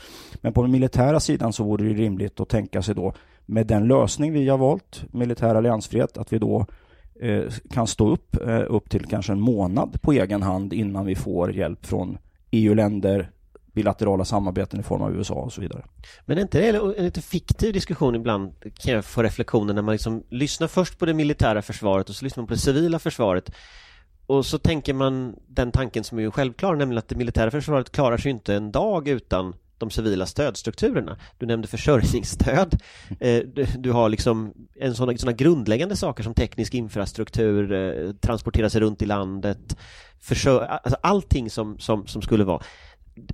Men på den militära sidan så vore det rimligt att tänka sig då med den lösning vi har valt, militär alliansfrihet, att vi då Eh, kan stå upp eh, upp till kanske en månad på egen hand innan vi får hjälp från EU-länder, bilaterala samarbeten i form av USA och så vidare. Men är inte det en lite fiktiv diskussion ibland kan jag få reflektioner när man liksom lyssnar först på det militära försvaret och så lyssnar man på det civila försvaret och så tänker man den tanken som är ju självklar, nämligen att det militära försvaret klarar sig inte en dag utan de civila stödstrukturerna. Du nämnde försörjningsstöd. Eh, du, har liksom en sådana, sådana grundläggande saker som teknisk infrastruktur, eh, transportera sig runt i landet, försör, alltså allting som, som, som skulle vara.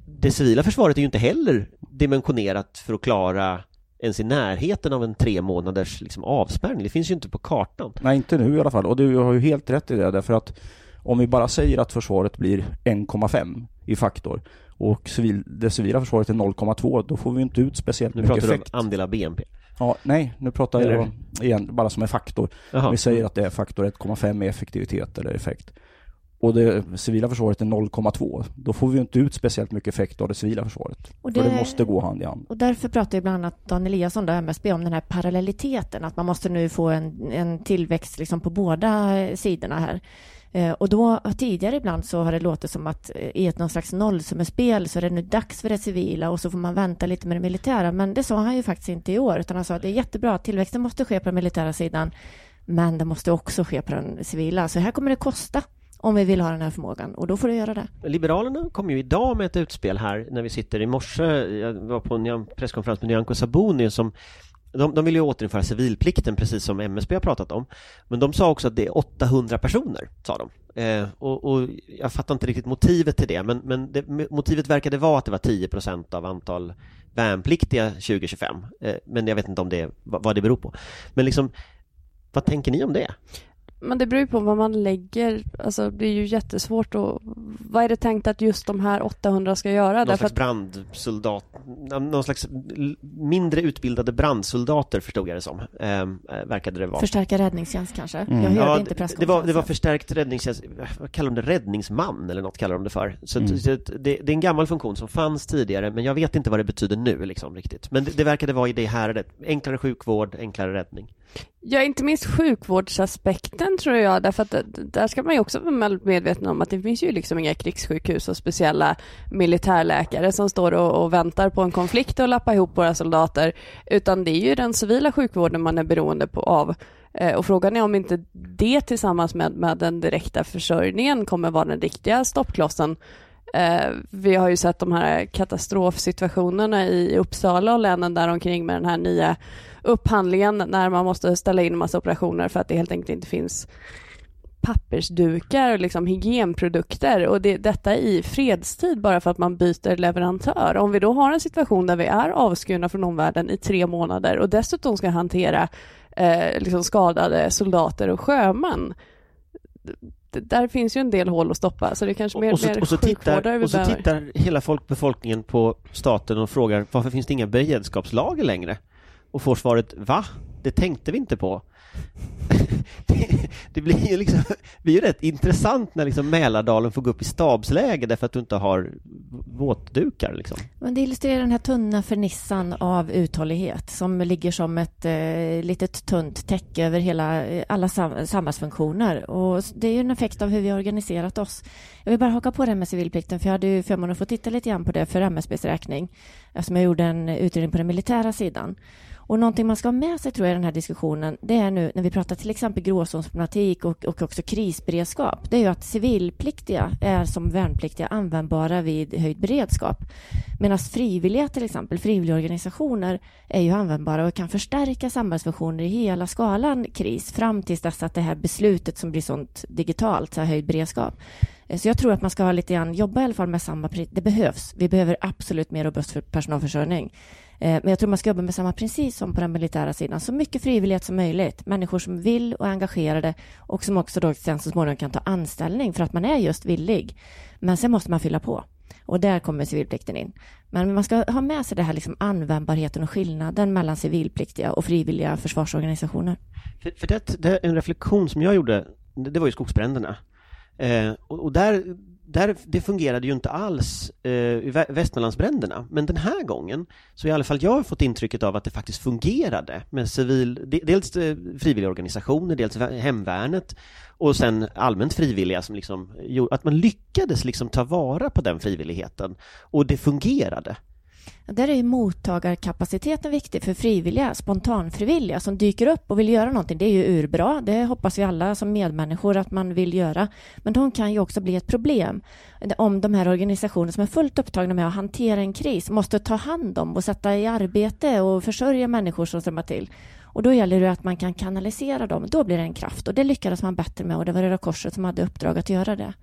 Det civila försvaret är ju inte heller dimensionerat för att klara ens i närheten av en tre månaders liksom, avspärrning. Det finns ju inte på kartan. Nej, inte nu i alla fall. Och du har ju helt rätt i det därför att om vi bara säger att försvaret blir 1,5 i faktor och civil, det civila försvaret är 0,2 då får vi inte ut speciellt Nu mycket pratar du om effekt. andel av BNP. Ja, nej, nu pratar Eller- jag igen bara som en faktor. Jaha. Vi säger att det är faktor 1,5 i effektivitet eller effekt. Och det civila försvaret är 0,2. Då får vi inte ut speciellt mycket effekt av det civila försvaret. Och För det- det måste gå hand i hand. Och därför pratar ju bland annat Dan Eliasson, MSB, om den här parallelliteten, att man måste nu få en, en tillväxt liksom på båda sidorna här. Eh, och då tidigare ibland så har det låtit som att eh, i ett någon slags nollsummespel så är det nu dags för det civila och så får man vänta lite med det militära. Men det sa han ju faktiskt inte i år, utan han sa att det är jättebra, tillväxten måste ske på den militära sidan, men det måste också ske på den civila. Så här kommer det kosta om vi vill ha den här förmågan och då får du göra det. Liberalerna kom ju idag med ett utspel här när vi sitter i morse. Jag var på en presskonferens med Nyamko Sabuni som de, de vill ju återinföra civilplikten precis som MSB har pratat om. Men de sa också att det är 800 personer, sa de. Eh, och, och jag fattar inte riktigt motivet till det, men, men det, motivet verkade vara att det var 10% av antal värnpliktiga 2025. Eh, men jag vet inte om det, vad, vad det beror på. Men liksom, vad tänker ni om det? Men det beror ju på vad man lägger, alltså det är ju jättesvårt att, vad är det tänkt att just de här 800 ska göra? Någon Därför slags att, brandsoldat, någon slags mindre utbildade brandsoldater förstod jag det som, ehm, eh, verkade det vara. Förstärka räddningstjänst kanske? Mm. Jag hörde Ja, inte det, det, var, presskonferensen. det var förstärkt räddningstjänst, vad kallar de det, räddningsman eller något kallar de det för. Så, Mm. så det, det är en gammal funktion som fanns tidigare men jag vet inte vad det betyder nu liksom riktigt. Men det, det verkade vara i det här enklare sjukvård, enklare räddning ja inte minst sjukvårdsaspekten tror jag, därför att eh, där ska man ju också vara medveten om att det finns ju liksom inga krigssjukhus och speciella militärläkare som står och, och väntar på en konflikt och lappar ihop våra soldater, utan det är ju den civila sjukvården man är beroende på, av. Eh, Och frågan är om inte det tillsammans med, med den direkta försörjningen kommer vara den riktiga stoppklossen. Eh, vi har ju sett de här katastrofsituationerna i Uppsala och länen däromkring med den här nya upphandlingen när man måste ställa in massa operationer för att det helt enkelt inte finns pappersdukar och liksom hygienprodukter och det, detta i fredstid bara för att man byter leverantör. Om vi då har en situation där vi är avskurna från omvärlden i tre månader och dessutom ska hantera eh, liksom skadade soldater och sjömän. Där finns ju en del hål att stoppa så det är kanske mer, och, så, mer och, så tittar, vi och så behöver. tittar hela folk, befolkningen på staten och frågar varför finns det inga beredskapslager längre? Och får svaret va? Det tänkte vi inte på. det, det blir ju liksom, det blir ju rätt intressant när liksom Mälardalen får gå upp i stabsläge därför att du inte har våtdukar liksom. Men det illustrerar den här tunna fernissan av uthållighet som ligger som ett eh, litet tunt täcke över hela, eh, alla sam samhällsfunktioner. Och det är ju en effekt av hur vi har organiserat oss. Jag vill bara haka på det här med civilplikten, för jag hade ju förmånen att få titta lite grann på det för MSBs räkning, eftersom jag gjorde en utredning på den militära sidan. Och någonting man ska ha med sig tror jag i den här diskussionen, det är nu när vi pratar till exempel gråzonsproblematik och, och också krisberedskap, det är ju att civilpliktiga är som värnpliktiga användbara vid höjd beredskap. Medan frivilliga till exempel, frivilligorganisationer är ju användbara och kan förstärka samhällsfunktioner i hela skalan kris fram tills dess att det här beslutet som blir sånt digitalt, så här höjd beredskap. Eh, så jag tror att man ska ha lite grann, jobba i alla fall med samma, det behövs. Vi behöver absolut mer robust personalförsörjning. Eh, men jag tror man ska jobba med samma princip som på den militära sidan. Så mycket frivillighet som möjligt. Människor som vill och är engagerade och som också då sen så småningom kan ta anställning för att man är just villig. Men sen måste man fylla på. Och där kommer civilplikten in. Men man ska ha med sig det här liksom användbarheten och skillnaden mellan civilpliktiga och frivilliga försvarsorganisationer. För, för det, det är en reflektion som jag gjorde, det, det var ju skogsbränderna. Eh, och, och där, där, det fungerade ju inte alls eh, i Vä- Västmanlandsbränderna. Men den här gången så i alla fall jag har fått intrycket av att det faktiskt fungerade med civil, de- dels eh, frivilliga organisationer, dels hemvärnet och sen allmänt frivilliga som liksom, att man lyckades liksom ta vara på den frivilligheten och det fungerade. Där är ju mottagarkapaciteten viktig för frivilliga, spontanfrivilliga som dyker upp och vill göra någonting. Det är ju urbra, det hoppas vi alla som medmänniskor att man vill göra. Men de kan ju också bli ett problem om de här organisationerna som är fullt upptagna med att hantera en kris måste ta hand om och sätta i arbete och försörja människor som strömmar till. Och då gäller det att man kan kanalisera dem, då blir det en kraft och det lyckades man bättre med och det var Röda Korset som hade uppdrag att göra det.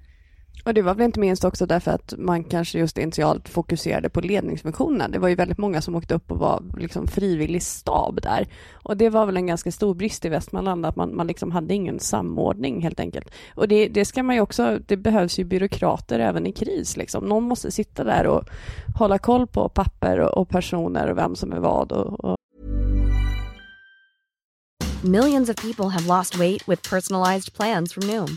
Och det var väl inte minst också därför att man kanske just initialt fokuserade på ledningsfunktionen. Det var ju väldigt många som åkte upp och var liksom frivillig stab där. Och det var väl en ganska stor brist i Västmanland att man, man liksom hade ingen samordning helt enkelt. Och det, det ska man ju också, det behövs ju byråkrater även i kris liksom. Någon måste sitta där och hålla koll på papper och, och personer och vem som är vad och, och Millions of people have lost weight with personalized plans from Noom,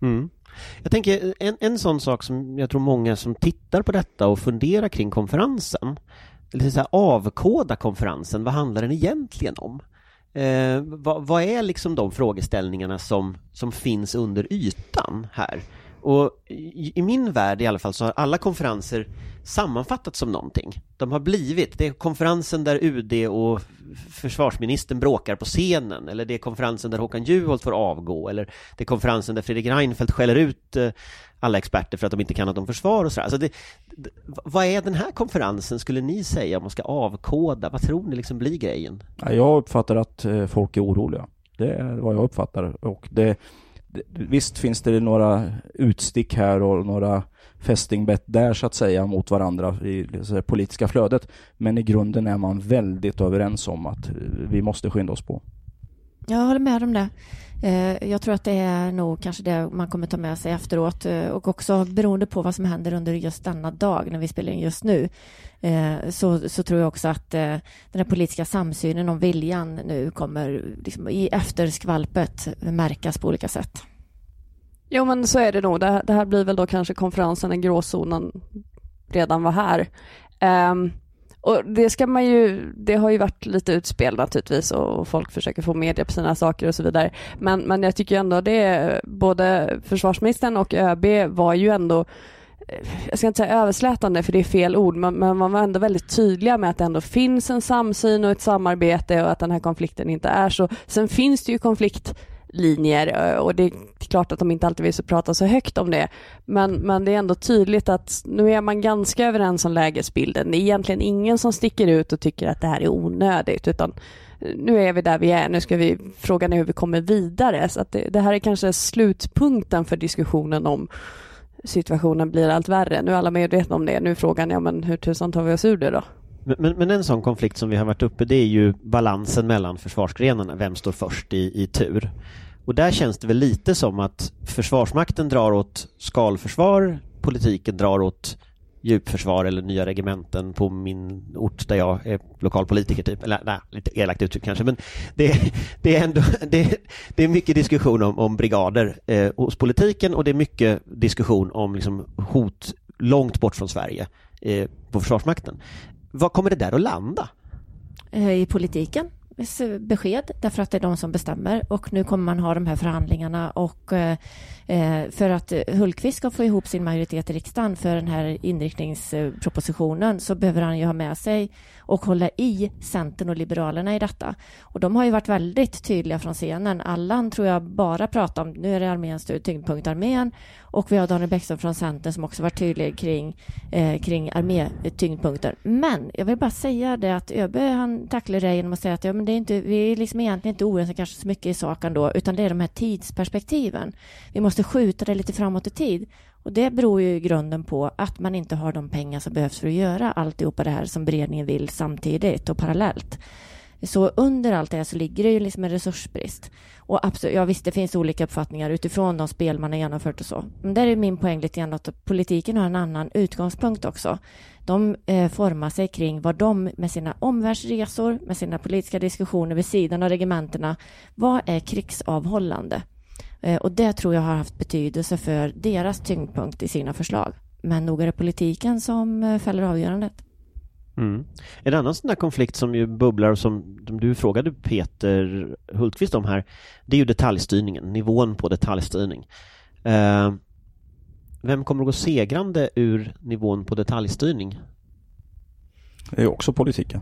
Mm. Jag tänker en, en sån sak som jag tror många som tittar på detta och funderar kring konferensen, lite så här, avkoda konferensen, vad handlar den egentligen om? Eh, vad, vad, är liksom de frågeställningarna som, som finns under ytan här? Och i, i, min värld i alla fall så har alla konferenser sammanfattats som någonting. De har blivit, det är konferensen där UD och försvarsministern bråkar på scenen, eller det är konferensen där Håkan Juholt får avgå, eller det är konferensen där Fredrik Reinfeldt skäller ut eh, alla experter för att de inte kan något om försvar och sådär. Alltså det, det, vad är den här konferensen, skulle ni säga, om man ska avkoda? Vad tror ni liksom blir grejen? Jag uppfattar att eh, folk är oroliga. Det är vad jag uppfattar. Och det, visst finns det några utstick här och några fästingbett där så att säga mot varandra i det politiska flödet. Men i grunden är man väldigt överens om att vi måste skynda oss på. Jag håller med om det. Eh, jag tror att det är nog kanske det man kommer ta med sig efteråt eh, och också beroende på vad som händer under just denna dag när vi spelar in just nu eh, så, så tror jag också att den här politiska samsynen om viljan nu kommer liksom i efterskvalpet märkas på olika sätt. Jo men så är det nog. Det, det här blir väl då kanske konferensen när gråzonen redan var här. Um, och det ska man ju, det har ju varit lite utspel naturligtvis och folk försöker få media på sina saker och så vidare. Men, men jag tycker ändå det, både försvarsministern och ÖB var ju ändå eh, jag ska inte säga överslätande för det är fel ord, men, men man var ändå väldigt tydliga med att det ändå finns en samsyn och ett samarbete och att den här konflikten inte är så. Sen finns det ju konflikt linjer eh, och det är klart att de inte alltid vill prata så högt om det. Men, men det är ändå tydligt att nu är man ganska överens om lägesbilden. Det är egentligen ingen som sticker ut och tycker att det här är onödigt utan eh, nu är vi där vi är, nu ska vi fråga hur vi kommer vidare. Så att det, det här är kanske slutpunkten för diskussionen om situationen blir allt värre. Nu är alla medvetna om det. Nu är frågan, ja men hur tusan tar vi oss ur det då? Men, men, en sån konflikt som vi har varit uppe det är ju balansen mellan försvarsgrenarna, vem står först i, i tur? Och där känns det väl lite som att Försvarsmakten drar åt skalförsvar, politiken drar åt djupförsvar eller nya regementen på min ort där jag är lokalpolitiker typ, eller nej, lite elakt uttryckt kanske, men det, det är ändå det, det, är mycket diskussion om, om brigader eh, hos politiken och det är mycket diskussion om liksom, hot långt bort från Sverige eh, på Försvarsmakten. Var kommer det där att landa? Eh, I politiken. Besked därför att det är de som bestämmer. Och nu kommer man ha de här förhandlingarna. Och eh, eh, för att Hultqvist ska få ihop sin majoritet i riksdagen för den här inriktningspropositionen så behöver han ju ha med sig och hålla i Centern och Liberalerna i detta. Och de har ju varit väldigt tydliga från scenen. Allan tror jag bara pratar om, nu är det arméns tyngdpunkt armén och vi har Daniel Bäckström från Centern som också varit tydlig kring, eh, kring armétyngdpunkter. Eh, men jag vill bara säga det att ÖB han tacklar det genom att säga att ja, men det är inte, vi är liksom egentligen inte oense kanske så mycket i sak ändå, utan det är de här tidsperspektiven. Vi måste skjuta det lite framåt i tid. Och det beror ju i grunden på att man inte har de pengar som behövs för att göra alltihopa det här som beredningen vill samtidigt och parallellt. Så under allt det här så ligger det ju liksom en resursbrist. Och absolut, ja visst, det finns olika uppfattningar utifrån de spel man har genomfört och så. Men där är min poäng lite grann att politiken har en annan utgångspunkt också. De eh, formar sig kring vad de med sina omvärldsresor, med sina politiska diskussioner vid sidan av regementena, vad är krigsavhållande? Eh, och det tror jag har haft betydelse för deras tyngdpunkt i sina förslag. Men nog är det politiken som eh, fäller avgörandet. Mm. En annan sån där konflikt som ju bubblar och som, du frågade Peter Hultqvist om här, det är ju detaljstyrningen, nivån på detaljstyrning. Eh, vem kommer att gå segrande ur nivån på detaljstyrning? Det är också politiken.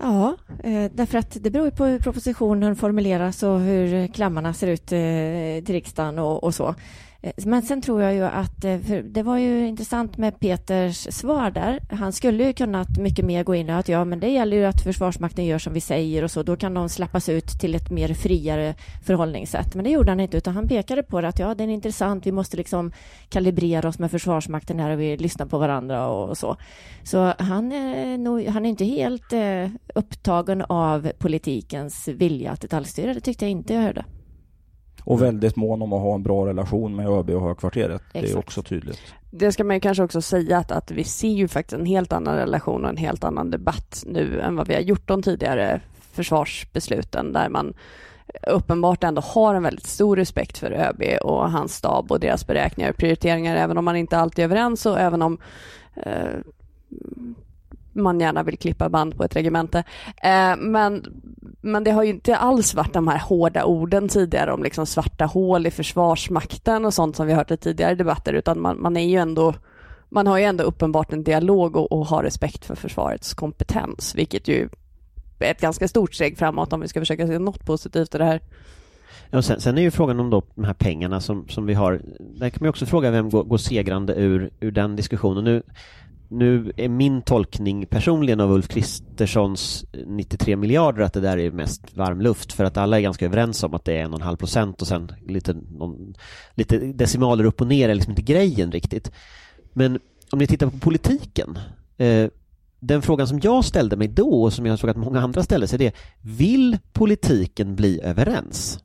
Ja, eh, därför att det beror ju på hur propositionen formuleras och hur klammarna ser ut eh, till riksdagen och, och så. Eh, men sen tror jag ju att, eh, det var ju intressant med Peters svar där. Han skulle ju kunnat mycket mer gå in och att ja, men det gäller ju att Försvarsmakten gör som vi säger och så. Då kan de släppas ut till ett mer friare förhållningssätt. Men det gjorde han inte, utan han pekade på det att ja, det är intressant. Vi måste liksom kalibrera oss med Försvarsmakten här och vi lyssnar på varandra och, så. Så han är, nog, han är inte helt upptagen av politikens vilja att detaljstyra. Det tyckte jag inte jag hörde. Och väldigt mån om att ha en bra relation med ÖB och högkvarteret. Det är Exakt. också tydligt. Det ska man ju kanske också säga att, att vi ser ju faktiskt en helt annan relation och en helt annan debatt nu än vad vi har gjort de tidigare försvarsbesluten där man uppenbart ändå har en väldigt stor respekt för ÖB och hans stab och deras beräkningar och prioriteringar även om man inte alltid är överens och även om eh, man gärna vill klippa band på ett regemente. Eh, men, men det har ju inte alls varit de här hårda orden tidigare om liksom svarta hål i försvarsmakten och sånt som vi hört i tidigare debatter utan man, man är ju ändå man har ju ändå uppenbart en dialog och, och har respekt för försvarets kompetens, vilket ju är ett ganska stort steg framåt om vi ska försöka se något positivt i det här. Ja, sen, sen är ju frågan om då de här pengarna som, som vi har. Där kan man ju också fråga vem går, går segrande ur, ur den diskussionen. Nu, nu är min tolkning personligen av Ulf Kristerssons eh, 93 miljarder att det där är mest varm luft för att alla är ganska överens om att det är en och en halv procent och sen lite, någon, lite decimaler upp och ner är liksom inte grejen riktigt. Men om ni tittar på politiken eh, den frågan som jag ställde mig då och som jag såg att många andra ställde sig det är Vill politiken bli överens?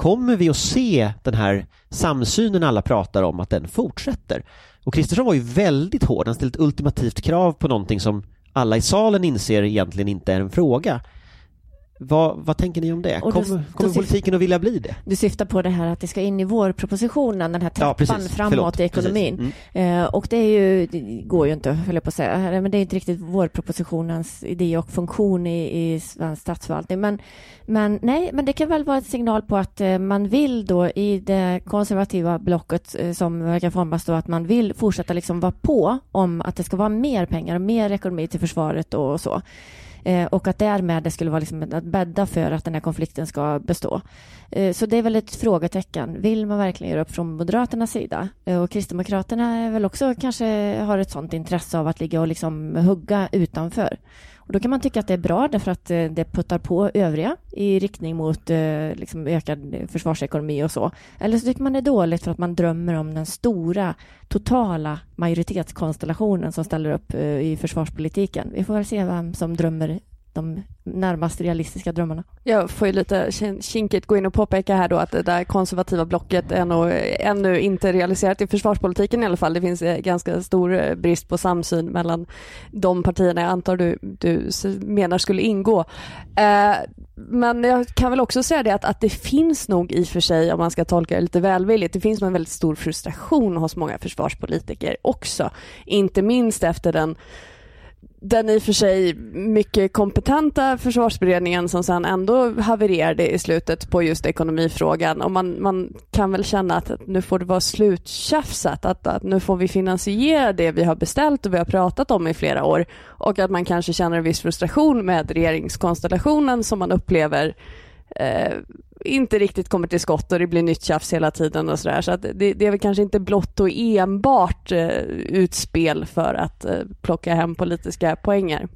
Kommer vi att se den här samsynen alla pratar om att den fortsätter? Och Kristersson var ju väldigt hård, han ställde ett ultimativt krav på någonting som alla i salen inser egentligen inte är en fråga. Vad, vad tänker ni om det? Och då- Kommer, då kommer syf- politiken att vilja bli det? Du syftar på det här att det ska in i vårpropositionen, den här Ja, trappan precis. framåt Förlåt. i ekonomin. Mm. Eh, och det är ju, det går ju inte, höll jag på att säga, men det är inte riktigt vårpropositionens idé och funktion i, i svensk statsförvaltning. Men, men nej, men det kan väl vara en signal på att eh, man vill då i det konservativa blocket eh, som verkar formas då att man vill fortsätta liksom vara på om att det ska vara mer pengar och mer ekonomi till försvaret och så. Eh, och att därmed det skulle vara liksom att bädda för att den här konflikten ska bestå. Eh, så det är väl ett frågetecken. Vill man verkligen göra upp från Moderaternas sida? Eh, och Kristdemokraterna är väl också kanske har ett sånt intresse av att ligga och liksom hugga utanför. Och då kan man tycka att det är bra därför att eh, det puttar på övriga i riktning mot eh, liksom ökad försvarsekonomi och så. Eller så tycker man det är dåligt för att man drömmer om den stora totala majoritetskonstellationen som ställer upp eh, i försvarspolitiken. Vi får väl se vem som drömmer de närmast realistiska drömmarna. Jag får ju lite kinkigt gå in och påpeka här då att det där konservativa blocket är nog ännu inte realiserat i försvarspolitiken i alla fall. Det finns eh, ganska stor eh, brist på samsyn mellan de partierna jag antar du, du menar skulle ingå. Eh, men jag kan väl också säga det att, att det finns nog i och för sig, om man ska tolka det lite välvilligt, det finns nog en väldigt stor frustration hos många försvarspolitiker också. Inte minst efter den den i och för sig mycket kompetenta försvarsberedningen som sen ändå havererade i slutet på just ekonomifrågan. Och man, man kan väl känna att nu får det vara sluttjafsat, att, att nu får vi finansiera det vi har beställt och vi har pratat om i flera år. Och att man kanske känner en viss frustration med regeringskonstellationen som man upplever eh, inte riktigt kommer till skott och det blir nytt tjafs hela tiden och sådär. Så att det, det är väl kanske inte blott och enbart eh, utspel för att eh, plocka hem politiska poänger.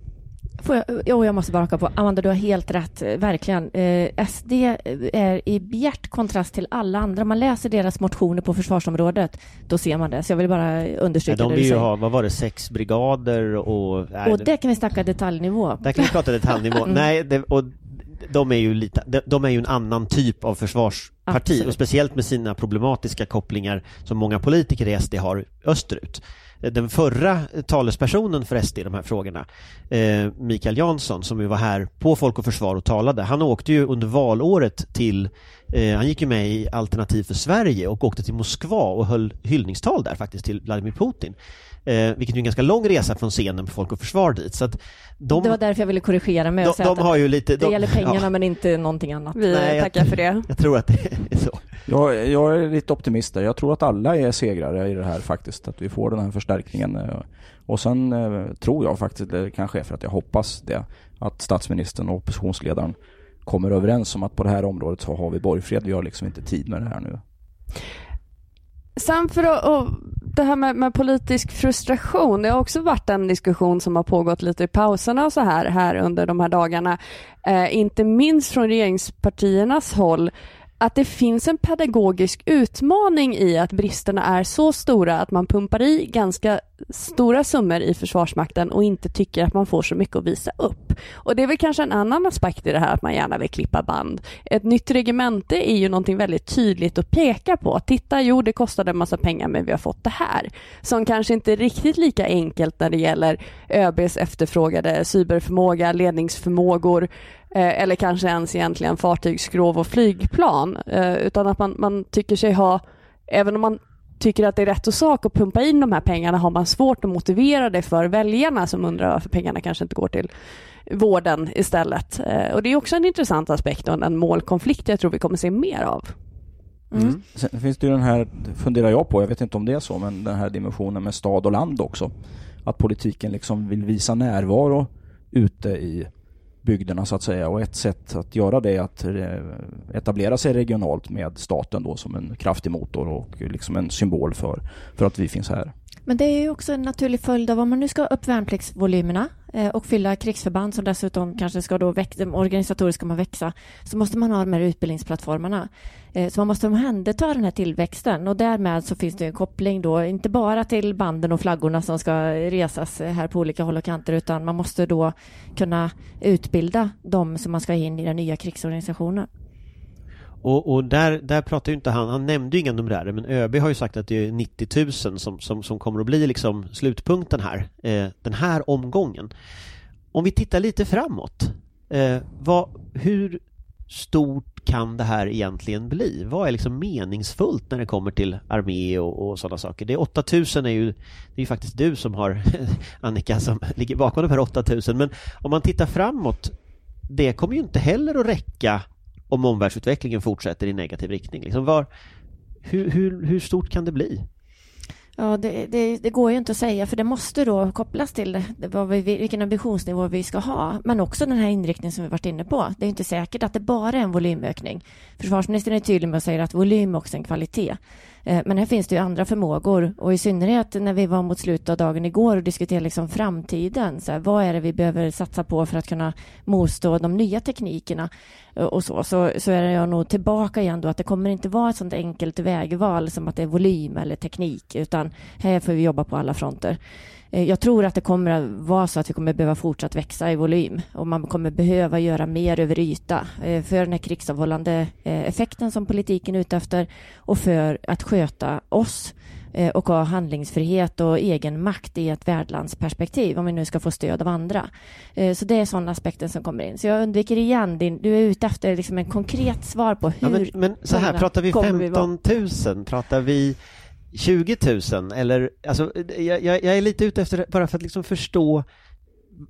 Får jag, jo, jag måste bara haka på. Amanda, du har helt rätt. eh, Verkligen. Eh, SD är i bjärt kontrast till alla andra. Om man läser deras motioner på försvarsområdet, då ser man det. Så jag vill bara Ja, understryka de det vill du ju säger. ha, vad var det, sex brigader och... nej, Och det kan vi snacka detaljnivå. Där kan vi prata detaljnivå. Mm. Nej, det, och de är ju lite, de, de är ju en annan typ av försvarsparti Absolut. och speciellt med sina problematiska kopplingar som många politiker i SD har österut. Den förra talespersonen för SD i de här frågorna, eh, Mikael Jansson, som ju var här på Folk och Försvar och talade, han åkte ju under valåret till Eh, han gick ju med i Alternativ för Sverige och åkte till Moskva och höll hyllningstal där faktiskt till Vladimir Putin. Eh, vilket är en ganska lång resa från scenen på Folk och Försvar dit. Så att de, det var därför jag ville korrigera mig och de, säga de har ju lite... det de- gäller pengarna ja, men inte någonting annat. Vi Nej, jag- tackar för det. jag tror att det är så. Jag, jag är lite optimist där. Jag tror att alla är segrare i det här faktiskt. Att vi får den här förstärkningen. eh, Och sen eh, tror jag faktiskt, det kanske är för att jag hoppas det, att statsministern och oppositionsledaren kommer överens om att på det här området så har vi borgfred. Vi har liksom inte tid med det här nu. Sen för att, och det här med, med politisk frustration, det har också varit en diskussion som har pågått lite i pauserna och så här, här under de här dagarna. Eh, inte minst från regeringspartiernas håll att det finns en pedagogisk utmaning i att bristerna är så stora att man pumpar i ganska stora summor i Försvarsmakten och inte tycker att man får så mycket att visa upp. Och det är väl kanske en annan aspekt i det här att man gärna vill klippa band. Ett nytt regemente är ju någonting väldigt tydligt att peka på. Titta, jo det kostade en massa pengar men vi har fått det här. Som kanske inte är riktigt lika enkelt när det gäller ÖBs efterfrågade cyberförmåga, ledningsförmågor eller kanske ens egentligen fartygsskrov och flygplan. Eh, utan att man, man tycker sig ha, även om man tycker att det är rätt och sak att pumpa in de här pengarna har man svårt att motivera det för väljarna som undrar varför pengarna kanske inte går till vården istället. Eh, Och det är också en intressant aspekt och en målkonflikt jag tror vi kommer se mer av. Mm. Sen finns det ju den här, funderar jag på, jag vet inte om det är så, men den här dimensionen med stad och land också. Att politiken liksom vill visa närvaro ute i bygderna så att säga och ett sätt att göra det är att eh, etablera sig regionalt med staten då som en kraftig motor och liksom en symbol för, för att vi finns här. Men det är ju också en naturlig följd av om man nu ska upp värnpliktsvolymerna eh, och fylla krigsförband som dessutom kanske ska då växa, organisatoriskt ska man växa, så måste man ha de här utbildningsplattformarna. Eh, så man måste omhänderta den här tillväxten och därmed så finns det en koppling då, inte bara till banden och flaggorna som ska resas här på olika håll och kanter, utan man måste då kunna utbilda de som man ska in i den nya krigsorganisationen. Och, och där, där pratar ju inte han, han nämnde ju inga numerärer men ÖB har ju sagt att det är 90 000 som, som, som kommer att bli liksom slutpunkten här, eh, den här omgången. Om vi tittar lite framåt, eh, vad, hur stort kan det här egentligen bli? Vad är liksom meningsfullt när det kommer till armé och, och sådana saker? Det är 8000 är ju, det är ju faktiskt du som har, Annika, som ligger bakom de här 8000 men om man tittar framåt, det kommer ju inte heller att räcka om omvärldsutvecklingen fortsätter i negativ riktning. Liksom var, hur, hur, hur stort kan det bli? Ja, det, det, det går ju inte att säga för det måste då kopplas till vad vi, vilken ambitionsnivå vi ska ha. Men också den här inriktningen som vi varit inne på. Det är inte säkert att det bara är en volymökning. Försvarsministern är tydlig med att säga att volym är en kvalitet. Eh, men här finns det ju andra förmågor och i synnerhet när vi var mot slutet av dagen igår och diskuterade liksom framtiden. Så här, vad är det vi behöver satsa på för att kunna motstå de nya teknikerna eh, och så, så, så är jag nog tillbaka igen då att det kommer inte vara ett sånt enkelt vägval som att det är volym eller teknik utan här får vi jobba på alla fronter. Eh, Jag tror att det kommer att vara så att vi kommer behöva fortsatt växa i volym och man kommer behöva göra mer över yta eh, för den här krigsavhållande eh, effekten som politiken är ute efter och för att sköta oss och ha handlingsfrihet och egen makt i ett värdlandsperspektiv om vi nu ska få stöd av andra. Så det är sådana aspekter som kommer in. Så jag undviker igen, din, du är ute efter liksom en konkret svar på hur Ja, men, men så här, pratar vi kommer vi vara? 15 000? Pratar vi 20 000? Eller, alltså, jag, jag jag är lite ute efter det bara för att liksom förstå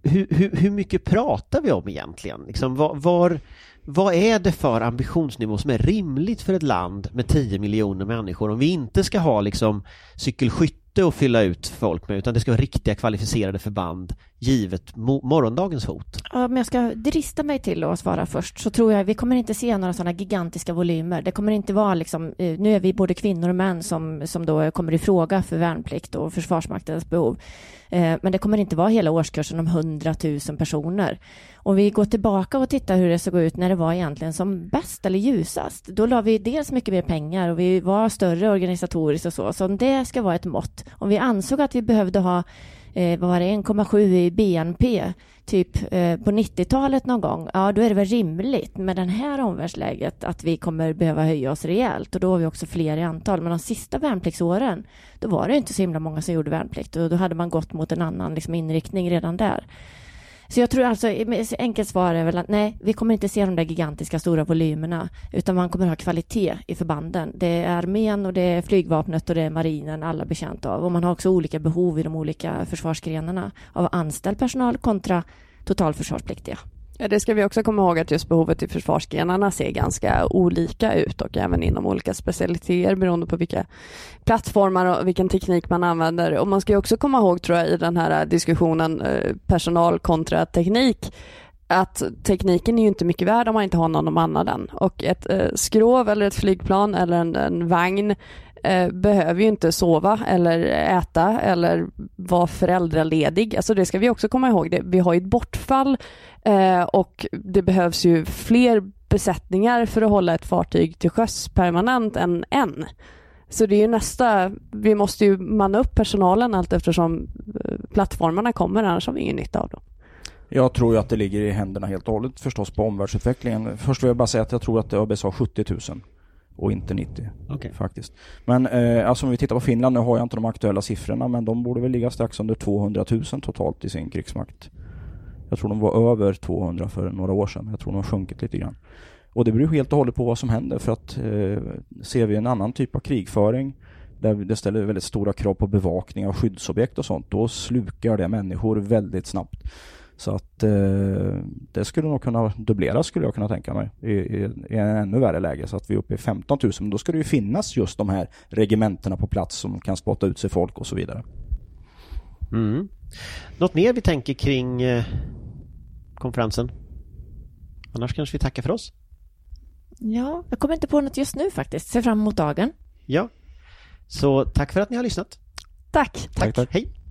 hur, hur, hur mycket pratar vi om egentligen? Liksom, var, var, vad är det för ambitionsnivå som är rimligt för ett land med 10 miljoner människor om vi inte ska ha liksom cykelskytte att fylla ut folk med utan det ska vara riktiga kvalificerade förband givet morgondagens hot? Ja, men jag ska drista mig till att svara först så tror jag vi kommer inte se några sådana gigantiska volymer. Det kommer inte vara liksom, eh, nu är vi både kvinnor och män som, som då kommer i fråga för värnplikt och Försvarsmaktens behov. Eh, men det kommer inte vara hela årskursen om 100 000 personer. Om vi går tillbaka och tittar hur det såg ut när det var egentligen som bäst eller ljusast, då la vi dels mycket mer pengar och vi var större organisatoriskt och så. Så om det ska vara ett mått, om vi ansåg att vi behövde ha eh, vad var det, 1,7 i BNP typ eh, på 90-talet någon gång, ja då är det väl rimligt med det här omvärldsläget att vi kommer behöva höja oss rejält och då har vi också fler i antal. Men de sista värnpliktsåren, då var det inte så himla många som gjorde värnplikt och då hade man gått mot en annan liksom, inriktning redan där. Så jag tror alltså, enkelt svar är väl att nej, vi kommer inte se de där gigantiska stora volymerna, utan man kommer ha kvalitet i förbanden. Det är armén och det är flygvapnet och det är marinen alla betjänt av. Och man har också olika behov i de olika försvarsgrenarna av anställd personal kontra totalförsvarspliktiga. Ja, det ska vi också komma ihåg att just behovet i försvarsgrenarna ser ganska olika ut och även inom olika specialiteter beroende på vilka plattformar och vilken teknik man använder. Och man ska också komma ihåg tror jag i den här diskussionen eh, personal kontra teknik att tekniken är ju inte mycket värd om man inte har någon att manna den. Och ett eh, skrov eller ett flygplan eller en, en vagn eh, behöver ju inte sova eller äta eller vara föräldraledig. Alltså det ska vi också komma ihåg. Det, vi har ju ett bortfall eh, och det behövs ju fler besättningar för att hålla ett fartyg till sjöss permanent än en. Så det är ju nästa, vi måste ju manna upp personalen allt eftersom eh, plattformarna kommer, annars har vi ingen nytta av dem. Jag tror ju att det ligger i händerna helt och hållet förstås på omvärldsutvecklingen. Först vill jag bara säga att jag tror att ÖB sa 70 000 och inte 90 okay. faktiskt. Men eh, alltså om vi tittar på Finland, nu har jag inte de aktuella siffrorna men de borde väl ligga strax under 200 000 totalt i sin krigsmakt. Jag tror de var över 200 för några år sedan. Jag tror de har sjunkit lite grann. Och det beror helt och hållet på vad som händer för att eh, ser vi en annan typ av krigföring där det ställer väldigt stora krav på bevakning av skyddsobjekt och sånt, då slukar det människor väldigt snabbt. Så att eh, det skulle nog kunna dubbleras skulle jag kunna tänka mig i, i, i en ännu värre läge så att vi är uppe i 15 000. Men då ska det ju finnas just de här regementena på plats som kan spotta ut sig folk och så vidare. Mm. Något mer vi tänker kring eh, konferensen? Annars kanske vi tackar för oss? Ja, jag kommer inte på något just nu faktiskt. Ser fram emot dagen. Ja. Så tack för att ni har lyssnat. Tack. Tack. tack. Hej.